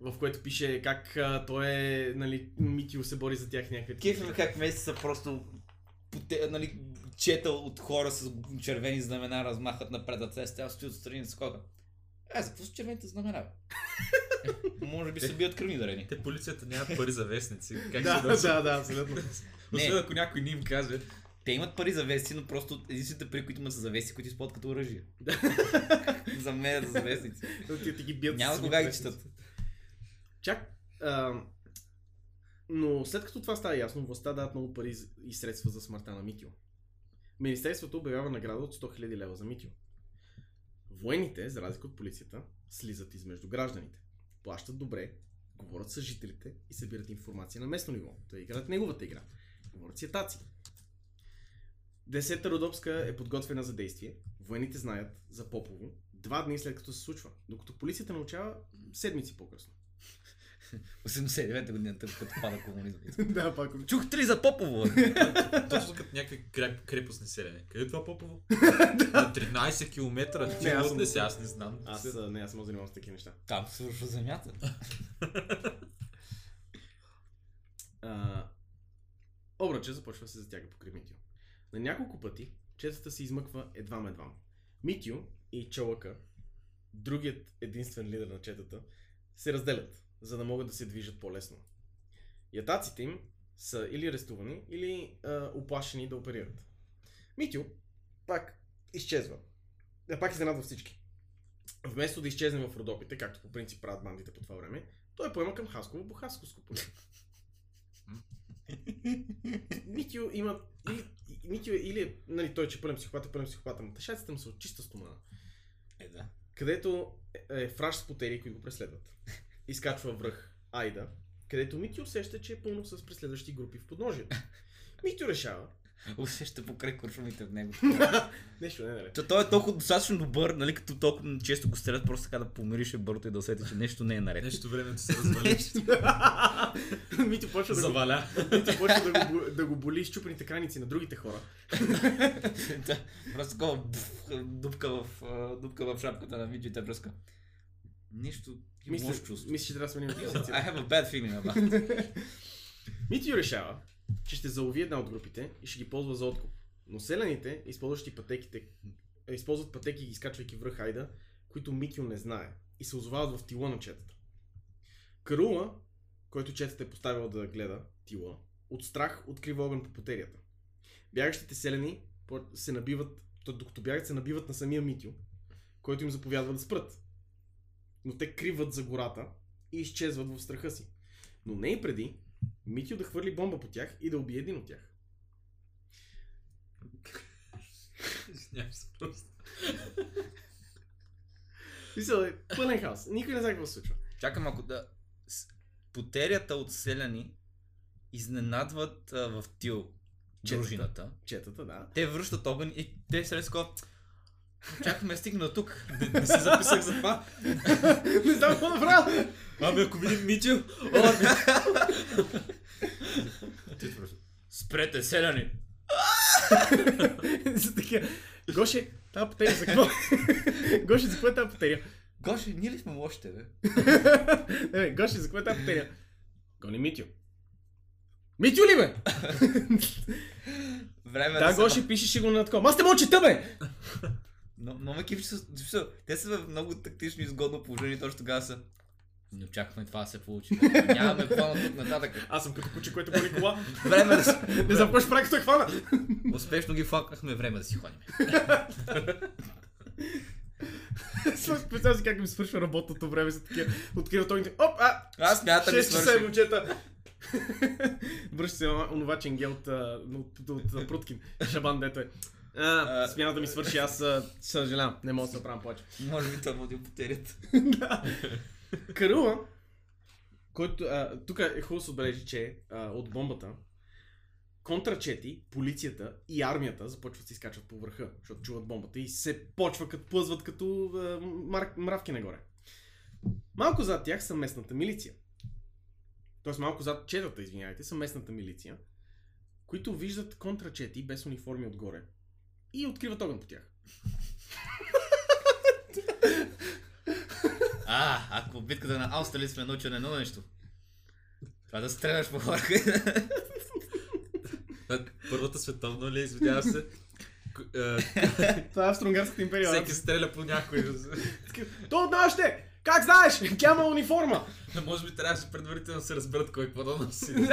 S1: в което пише как а, той е, нали, Митио се бори за тях някакви.
S5: Кеф как месеца просто нали, чета от хора с червени знамена размахат напред, а те стоят стоят отстрани да скока. Е, за какво са червените знамена? Може би се бият кръвни дарени.
S3: Те полицията нямат пари за вестници. Как
S1: Да,
S3: носят?
S1: да, да, абсолютно.
S3: Освен
S5: Не.
S3: ако някой не им каже.
S5: Те имат пари за вести, но просто единствените пари, които имат са за вести, които използват като оръжие. за мен за вестници.
S1: Ти, ти ги бият
S5: Няма кога ги четат.
S1: Чак. А, но след като това става ясно, властта дават много пари и средства за смъртта на Митио. Министерството обявява награда от 100 000 лева за Митио. Военните, за разлика от полицията, слизат измежду гражданите. Плащат добре, говорят с жителите и събират информация на местно ниво. Те играят неговата игра. Говорят си етаци. Десета Родопска е подготвена за действие. Военните знаят за Попово два дни след като се случва, докато полицията научава седмици по-късно.
S5: 89-та година, тъп като пада комунизма.
S1: да, пак.
S5: Чух три за Попово.
S3: Точно като някакви креп, крепостни селени. Къде е това Попово? На 13 км.
S1: Не, аз
S3: не си, аз не знам.
S1: Аз не, аз съм занимавам с такива неща.
S5: Там се свършва земята.
S1: А, обръча започва да се затяга покрай Митио. На няколко пъти четата се измъква едвам-едвам. Митио и Чалъка, другият единствен лидер на четата, се разделят, за да могат да се движат по-лесно. Ятаците им са или арестувани, или а, оплашени да оперират. Митио пак изчезва. Да, пак изненадва всички. Вместо да изчезне в Родопите, както по принцип правят бандите по това време, той поема към Хасково по Хасковско поле. Митио има... Или, Митио е или... е, Нали, той, че пълен психопат е пълен психопат, но тъшаците му са от чиста стомана.
S5: Е, да.
S1: Където е, е фраш с потери, които го преследват. Изкачва връх Айда, където Митио усеща, че е пълно с преследващи групи в подножието. Митио решава...
S5: Усеща покрай куршумите от него.
S1: Нещо не, нали?
S5: Че той е толкова достатъчно добър, нали, като толкова често го стрелят, просто така да помирише бърто и да усети, че нещо не е наред.
S3: Нещо времето се развали.
S1: Митио почва да го,
S3: Заваля.
S1: Митио почва да го, да го боли изчупените краници на другите хора.
S5: Да, просто такова дупка в, дупка в шапката на видео и те връзка. Нещо
S1: Мисля,
S5: лошо чувство.
S1: мисля, че трябва да сменим
S5: I
S1: позиция.
S5: have a bad feeling about it.
S1: Митио решава, че ще залови една от групите и ще ги ползва за откуп. Но селените, използващи пътеките, е, използват пътеки, изкачвайки връх Айда, които Митио не знае и се озовават в тила на четата. Карула, който четата е поставил да гледа тила, от страх открива огън по потерията. Бягащите селени се набиват, докато бягат се набиват на самия Митио, който им заповядва да спрат. Но те криват за гората и изчезват в страха си. Но не и преди Митио да хвърли бомба по тях и да убие един от тях.
S3: Извинявам се просто.
S1: Мисля, е пълен хаос. Никой не знае какво се случва.
S5: Чакам малко да... Потерята от селяни изненадват а, в тил
S1: Четата.
S5: дружината.
S1: Четата, да.
S5: Те връщат огън и те такова... Чакаме да стигна тук.
S3: Не, не си записах за това.
S1: не знам какво да правя.
S3: Абе, ако видим Митил.
S5: Спрете, селяни!
S1: За такива. Гоше, тази потеря за какво? Гоше, за какво е тази потеря?
S5: Гоше, ние ли сме лошите, бе?
S1: Не, бе, Гоше, за какво е тази потеря? Гони Митио. Митио ли бе?
S5: Време
S1: Да,
S5: се-
S1: Гоше, пишеше го на такова. Аз те мога чета, бе!
S5: Но, но са- те са в много тактично изгодно положение, точно тогава са. Не очаквахме това да се получи. Нямаме план от тук нататък.
S1: Аз съм като куче, което гони кола.
S5: Време да си...
S1: Не ще прави, като е хвана.
S5: Успешно ги факнахме, време да си ходим.
S1: Представя си как ми свършва работното време за такива. Открива той оп, а,
S5: Аз смятам да
S1: 6 часа е, момчета. Връща се онова ченгел от, от, от, от Пруткин. Шабан, дето е. А,
S5: А,
S1: смяната ми свърши, аз съжалявам, не мога да се оправям повече.
S5: Може би той води потерят.
S1: Карула, който, а, тук е хубаво да се отбележи, че а, от бомбата, контрачети, полицията и армията започват да се изкачват по върха, защото чуват бомбата и се почва като плъзват като а, мар, мравки нагоре. Малко зад тях са местната милиция. Тоест малко зад четата, извинявайте, са местната милиция, които виждат контрачети без униформи отгоре и откриват огън по тях.
S5: А, ако в битката на Аустерлиц сме научили едно нещо. Това да стреляш по хора.
S3: Първата световна ли, извинявам се. К- е,
S1: Това е Австро-Унгарската империя.
S3: Всеки стреля по някой.
S1: То от нашите! Как знаеш? Тя има униформа!
S3: Може би трябваше предварително да се разберат кой какво да носи.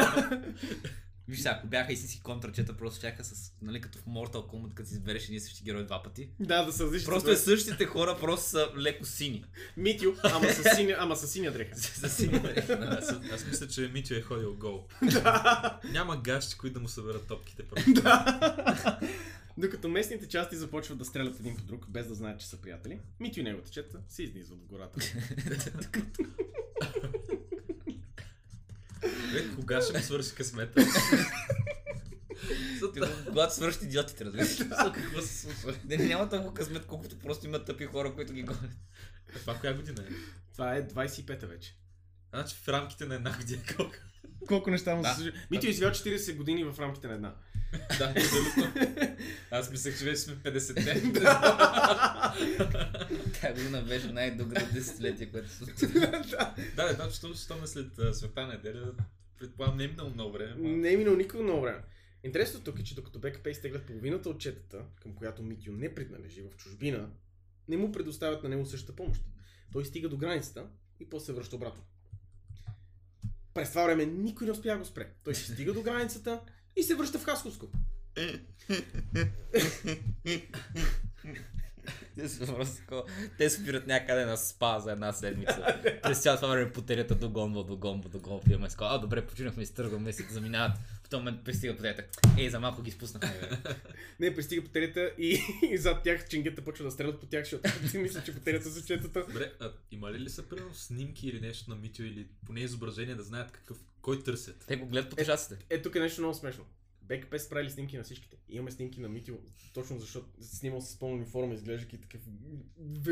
S5: Виж сега, ако бяха истински контрачета, просто чака с, нали, като в Mortal Kombat, като си избереш един същи герой два пъти.
S1: Да, да са различни.
S5: Просто е същите хора, просто са леко сини.
S1: Митю, ама с синя, ама с синя дреха.
S5: За сини.
S3: аз, аз мисля, че Митю е ходил гол. Няма гащи, които да му съберат топките. Просто.
S1: Докато местните части започват да стрелят един по друг, без да знаят, че са приятели, Митю и неговата чета се изнизват в гората.
S3: Бе, кога ще му свърши късмета?
S5: Когато свършат идиотите, разбираш. Какво се случва? Не, няма толкова късмет, колкото просто има тъпи хора, които ги гонят.
S3: Това коя година е?
S1: Това е 25-та вече.
S3: Значи в рамките на една година колко?
S1: Колко неща му се случи. Митю е изживял 40 години в рамките на една.
S3: Да, абсолютно. Аз мислех, че вече сме 50-те.
S5: Тя година беше най-доброто десетилетие, което се
S3: да, да, да, защото що ме след света неделя, предполагам не е минало много време.
S1: Не е минало никога много време. Интересното тук е, че докато БКП изтеглят половината от четата, към която Митю не принадлежи в чужбина, не му предоставят на него същата помощ. Той стига до границата и после се връща обратно. През това време никой не успя да го спре. Той си стига до границата и се връща в Хасковско.
S5: Те са просто такова. Те спират някъде на спа за една седмица. През цялото това време потерята догонва, догонва, догонва. Имаме с а добре, починахме и стъргваме си, заминават. В този момент пристига потерята. Ей, за малко ги спуснахме.
S1: Не, пристига потерята и, и зад тях чингета почва да стрелят по тях, защото ти мисля, че потерята са четата.
S3: Добре, а има ли ли са примерно снимки или нещо на Митю или поне изображение да знаят какъв, кой търсят?
S5: Те го гледат по тежаците.
S1: Е, тук е нещо много смешно. БКП са правили снимки на всичките. Имаме снимки на Митио, точно защото снимал с пълна униформа, изглеждайки такъв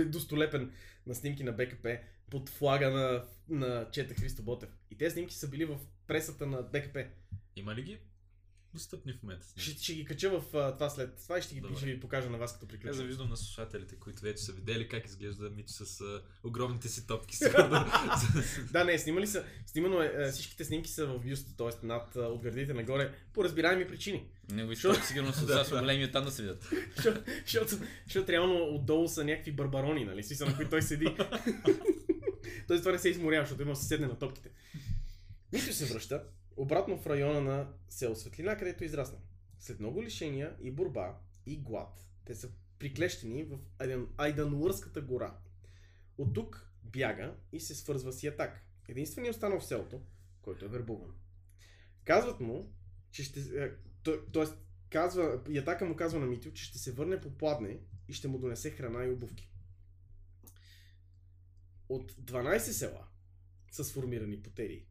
S1: достолепен на снимки на БКП под флага на, на Чета Христо Ботев. И тези снимки са били в пресата на БКП.
S3: Има ли ги достъпни в момента?
S1: Ще, ще ги кача в а, това след това и ще, ги,
S3: Добре.
S1: ще ви покажа на вас като
S3: Аз
S1: приключвам.
S3: завиждам на слушателите, които вече са видели как изглежда Митю с а, огромните си топки.
S1: Да, не, снимали са. Снимано е, всичките снимки са в бюста, т.е. над от гърдите нагоре, по разбираеми причини.
S5: Не го защото сигурно са достатъчно големи оттам да се видят.
S1: Защото, защото, реално отдолу са някакви барбарони, нали? Си са на които той седи. той това не се изморява, защото има да се седне на топките. Митю се връща обратно в района на село Светлина, където израснал. След много лишения и борба и глад, те са приклещени в Айдан, Айдануърската гора. От тук бяга и се свързва с Ятак. Единственият останал в селото, който е вербуван. Казват му, че ще... е, то- Тоест, казва, Ятака му казва на Митю, че ще се върне по пладне и ще му донесе храна и обувки. От 12 села са сформирани потерии,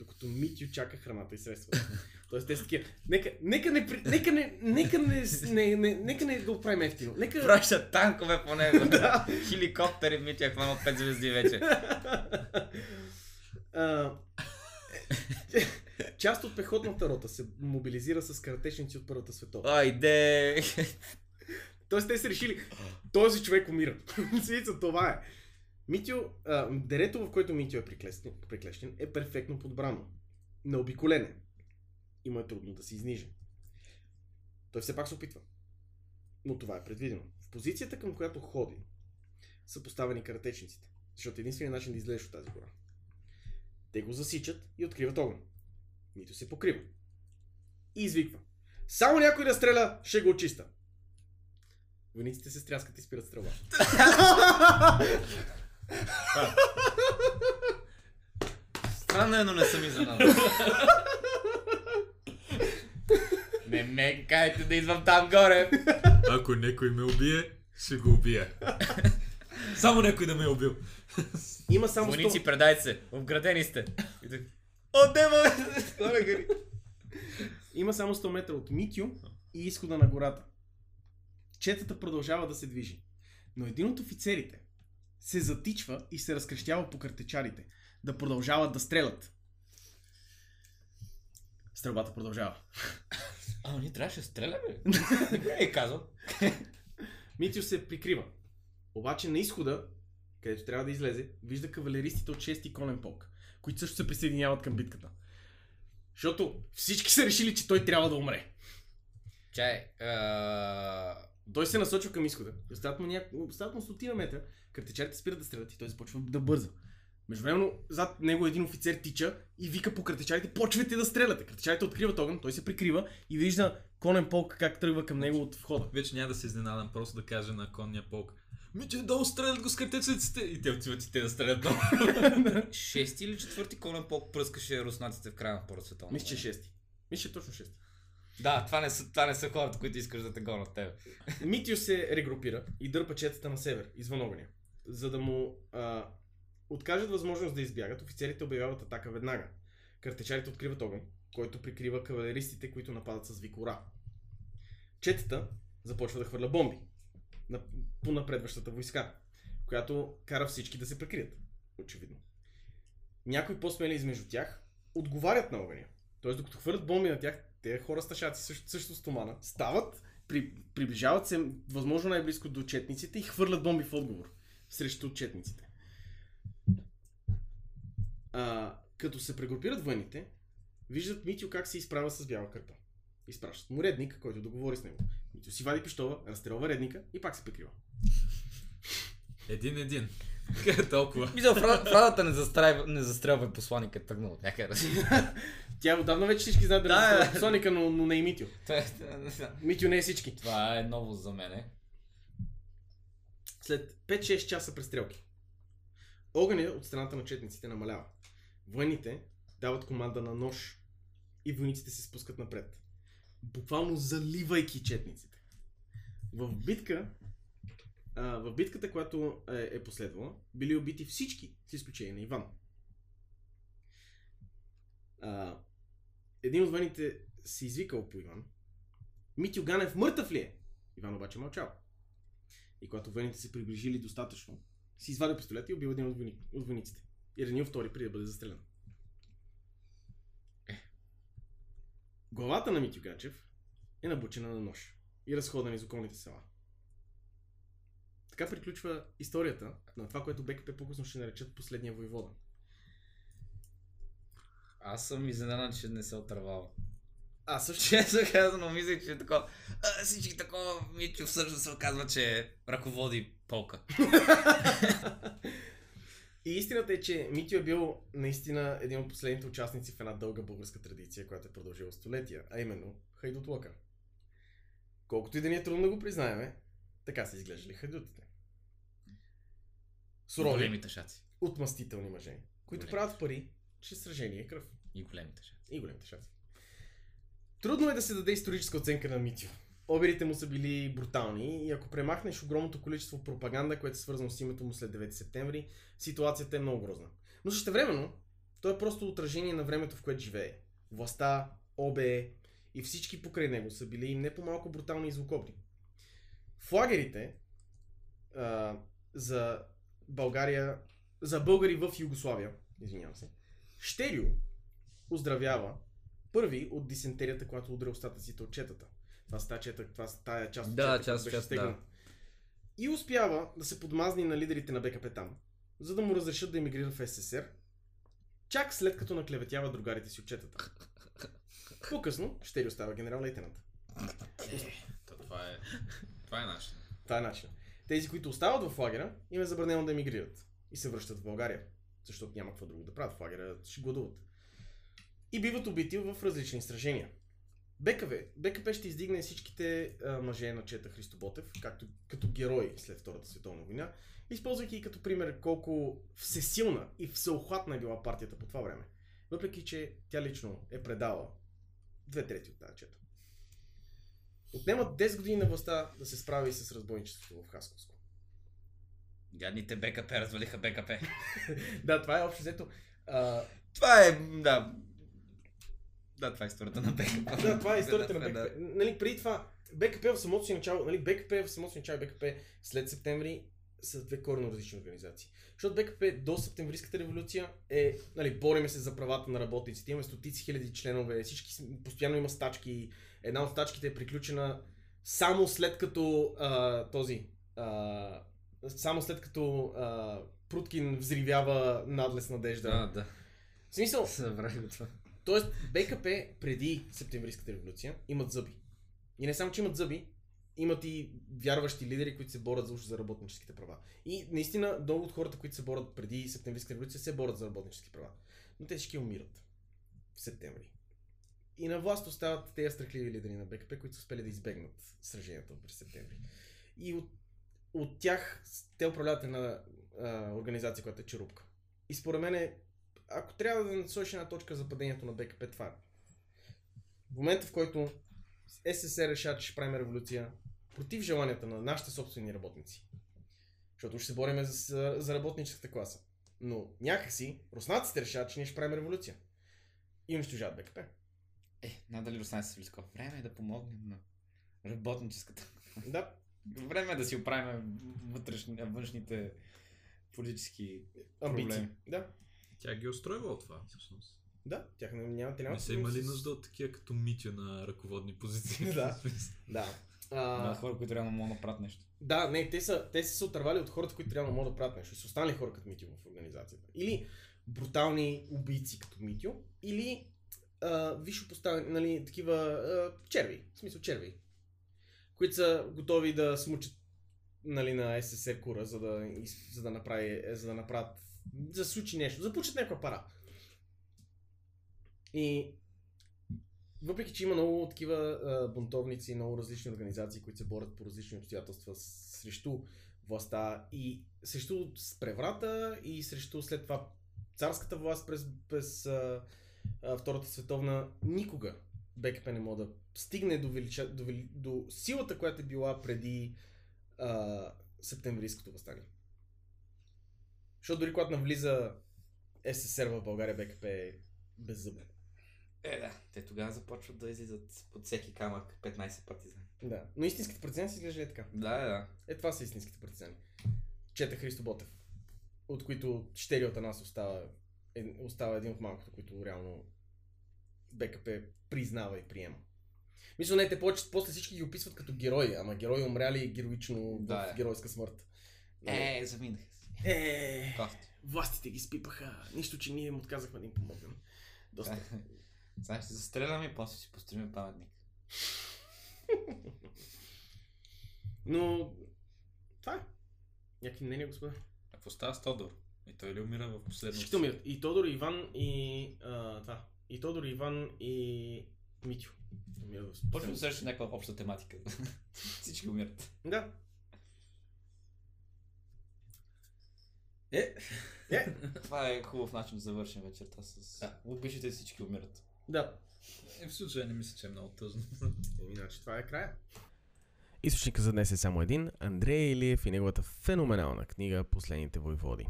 S1: докато Митю чака храната и средствата. Тоест те са такива, нека, нека не, нека не, нека не, не, не, нека не го правим ефтино. Нека...
S5: Пращат танкове по него.
S1: Да.
S5: Хеликоптери, Митя е хванал 5 звезди вече.
S1: А, Част от пехотната рота се мобилизира с каратечници от Първата световна.
S5: Айде!
S1: Тоест те са решили, този човек умира. Свица, това е. Митио, а, дерето, в което Митио е приклещен, е перфектно подбрано. Необиколене. И му е трудно да се изниже. Той все пак се опитва. Но това е предвидено. В позицията, към която ходи, са поставени каратечниците. Защото единственият начин да излезеш от тази гора Те го засичат и откриват огън. Митю се покрива. И извиква. Само някой да стреля, ще го очиста. Войниците се стряскат и спират стрелба.
S5: Странно е, но не съм изненадан. не ме кайте да идвам там горе.
S3: Ако някой ме убие, ще го убия. Само някой да ме е убил.
S1: Има само 100...
S5: Войници, предайте се. Обградени сте. И так, О, дева! Горе гори.
S1: Има само 100 метра от Митю и изхода на гората. Четата продължава да се движи. Но един от офицерите се затичва и се разкрещява по картечарите. Да продължават да стрелят. Стрелбата продължава.
S5: А, ние трябваше да стреляме. Никой не е казал.
S1: Митю се прикрива. Обаче на изхода, където трябва да излезе, вижда кавалеристите от 6-ти конен полк, които също се присъединяват към битката. Защото всички са решили, че той трябва да умре.
S5: Чай, а...
S1: Той се насочва към изхода. Остават му, ня... остават му стотина метра. Картечарите спират да стрелят и той започва да бърза. Междувременно зад него един офицер тича и вика по картечарите, почвайте да стреляте. Картечарите откриват огън, той се прикрива и вижда конен полк как тръгва към него от входа.
S3: Вече няма да се изненадам, просто да кажа на конния полк. Миче, долу стрелят го с картечниците. И те отиват и те да стрелят долу.
S5: Шести или четвърти конен полк пръскаше руснаците в края на Първата световна.
S1: Мисля, че шести. Мисля, че точно шести.
S5: Да, това не, са, това не са хората, които искаш да те гонят тебе.
S1: Митио се регрупира и дърпа четата на север, извън огъня. За да му а, откажат възможност да избягат, офицерите обявяват атака веднага. Картечарите откриват огън, който прикрива кавалеристите, които нападат с викора. Четата започва да хвърля бомби на, по напредващата войска, която кара всички да се прикрият. Очевидно. Някои по-смели измежду тях отговарят на огъня. Тоест, докато хвърлят бомби на тях, те хора сташаци също, също стомана, стават, при, приближават се възможно най-близко до четниците и хвърлят бомби в отговор срещу четниците. А, като се прегрупират военните, виждат Митио как се изправя с бяла кърпа. Изпращат му редник, който да говори с него. Митио си вади пиштола, разстрелва редника и пак се прикрива.
S3: Един-един. Къде толкова?
S5: Мисля, фразата не, застрелва, не застрелва посланика е тръгнал от някъде.
S1: Тя отдавна вече всички знаят да, е посланика, но, но не и Митио.
S5: Това е-
S1: Митио не е всички.
S5: Това е ново за мене.
S1: След 5-6 часа престрелки, огъня от страната на четниците намалява. Военните дават команда на нож и войниците се спускат напред. Буквално заливайки четниците. В битка, а, в битката, която е, е последвала, били убити всички, с изключение на Иван. А, един от военните се извикал по Иван. Митю Ганев мъртъв ли е? Иван обаче мълчал. И когато военните се приближили достатъчно, си извадил пистолет и убил един от, войни, от войниците. И ранил втори преди да бъде застрелян. Главата на Митю Гачев е набучена на нож и разходена из околните села. Така приключва историята на това, което БКП по-късно ще наречат последния войвода.
S5: Аз съм изненадан, че не се отървава.
S1: А, също
S5: Честно казано, мислех, че е такова. А, всички такова, Мичо всъщност се оказва, че ръководи полка.
S1: И истината е, че Митю е бил наистина един от последните участници в една дълга българска традиция, която е продължила столетия, а именно хайдутлъка. Колкото и да ни е трудно да го признаеме, така са изглеждали хайдутите. Сурови,
S5: Големите шаци.
S1: отмъстителни мъже, които правят пари чрез сражение и кръв.
S5: И големите шаци.
S1: И големите шаци. Трудно е да се даде историческа оценка на Митю. Обирите му са били брутални и ако премахнеш огромното количество пропаганда, което е свързано с името му след 9 септември, ситуацията е много грозна. Но същевременно, то е просто отражение на времето, в което живее. Властта, ОБЕ и всички покрай него са били не по-малко брутални и злокобни. В лагерите а, за България, за българи в Югославия, извинявам се, Щерио оздравява първи от дисентерията, която удря остатъците от четата. Това са тая, чета, това са тая част от
S5: Да,
S1: четата,
S5: част част,
S1: стегната.
S5: да.
S1: И успява да се подмазни на лидерите на БКП там, за да му разрешат да емигрира в СССР, чак след като наклеветява другарите си от четата. По-късно Щерио става генерал-лейтенант.
S3: То, това е... Това е начин.
S1: Това е начин. Тези, които остават в лагера, им е забранено да емигрират и се връщат в България. защото няма какво друго да правят в лагера, ще гладуват. И биват убити в различни сражения. БКВ, БКП ще издигне всичките а, мъже на Чета Христо Ботев, както като герои след Втората световна война, използвайки като пример колко всесилна и всеохватна е била партията по това време. Въпреки, че тя лично е предала две трети от тази чета. Отнема 10 години на властта да се справи с разбойничеството в Хасковско.
S5: Гадните БКП развалиха БКП.
S1: да, това е общо взето. А,
S5: Това е, да. Да, това е историята на БКП.
S1: да, това е историята на. БКП. Нали, преди това, БКП в самото си начало, нали, БКП в самото си начало и БКП след септември са две коренно различни организации. Защото БКП до септемврийската революция е, нали, бориме се за правата на работниците, имаме стотици хиляди членове, всички, постоянно има стачки. Една от стачките е приключена само след като а, този, а, само след като а, Пруткин взривява надлес надежда.
S5: Да, да.
S1: В смисъл,
S5: го това.
S1: Тоест, БКП преди Септемврийската революция имат зъби. И не само, че имат зъби, имат и вярващи лидери, които се борят за, за работническите права. И наистина, много от хората, които се борят преди Септемврийската революция, се борят за работнически права. Но те всички умират в септември. И на власт остават тези страхливи лидери на БКП, които са успели да избегнат сраженията през септември. И от, от тях те управляват една а, организация, която е черупка. И според мен ако трябва да насочи една точка за падението на БКП, това е. В момента, в който СССР решава, че ще правим революция против желанията на нашите собствени работници. Защото ще се бориме за, за работническата класа. Но някакси руснаците решават, че ние ще правим революция. И унищожават БКП.
S5: Е, надали Руснаци са близко. Време е да помогнем на работническата.
S1: Да,
S5: Време е да си оправим вътрешни, външните политически
S1: амбиции. Да,
S3: Тя ги е устройва от това, всъщност.
S1: да, тях не, няма, те няма
S3: Не са имали
S1: с-
S3: нужда от такива като Митя на ръководни позиции.
S1: Да. Да.
S5: на
S1: А,
S5: хора, които реално могат да направят нещо.
S1: Да, не, те са, те са се отървали от хората, които реално могат да правят нещо. Са останали хора като Митю в организацията. Или брутални убийци като Митю, или висше поставени, нали, такива а, черви, в смисъл черви, които са готови да смучат нали, на СССР кура, за да, за да, направи, е, за да направят, за да случи нещо, за да получат някаква пара. И въпреки, че има много такива а, бунтовници, много различни организации, които се борят по различни обстоятелства срещу властта и срещу преврата и срещу след това царската власт през, през а, а, Втората световна, никога БКП не може да стигне до, велича, до, вели, до силата, която е била преди а, септемврийското възстание. Защото дори когато навлиза СССР в България, БКП е беззъбен.
S5: Е, да. Те тогава започват да излизат под всеки камък 15 партизани.
S1: Да. Но истинските партизани си изглежда е така.
S5: Да, да.
S1: Е, това са истинските партизани. Чета Христо Ботев, от които четири от нас остава, е, остава един от малкото, които реално БКП признава и приема. Мисля, не, те повече, после всички ги описват като герои, ама герои умряли героично
S5: Да,
S1: в
S5: е.
S1: геройска смърт. Нали?
S5: Е, заминах.
S1: е,
S5: Кофти.
S1: властите ги спипаха, нищо, че ние им отказахме да им помогнем. Доста.
S5: Знаеш, ще застреляме и после си построим паметник.
S1: Но, това е. Някакви мнения, господа?
S3: А какво става с Тодор? И той ли умира в последното?
S1: Всички умират. И Тодор, и Иван, и а, това. И Тодор, и Иван, и Митю. Умират в
S5: Почвам да срещу някаква обща тематика. Всички умират.
S1: Да.
S5: Е,
S1: Е,
S5: това е хубав начин да завършим вечерта с...
S3: Да.
S5: Обичате всички умират.
S1: да.
S3: Е, в случая не мисля, че е много тъжно.
S1: Еми, значи това е края. Източника за днес е само един. Андрей Илиев и неговата феноменална книга Последните войводи.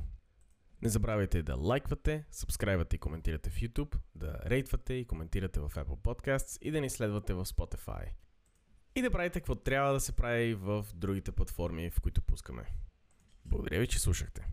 S1: Не забравяйте да лайквате, сабскрайвате и коментирате в YouTube, да рейтвате и коментирате в Apple Podcasts и да ни следвате в Spotify. И да правите какво трябва да се прави в другите платформи, в които пускаме. Благодаря ви, че слушахте.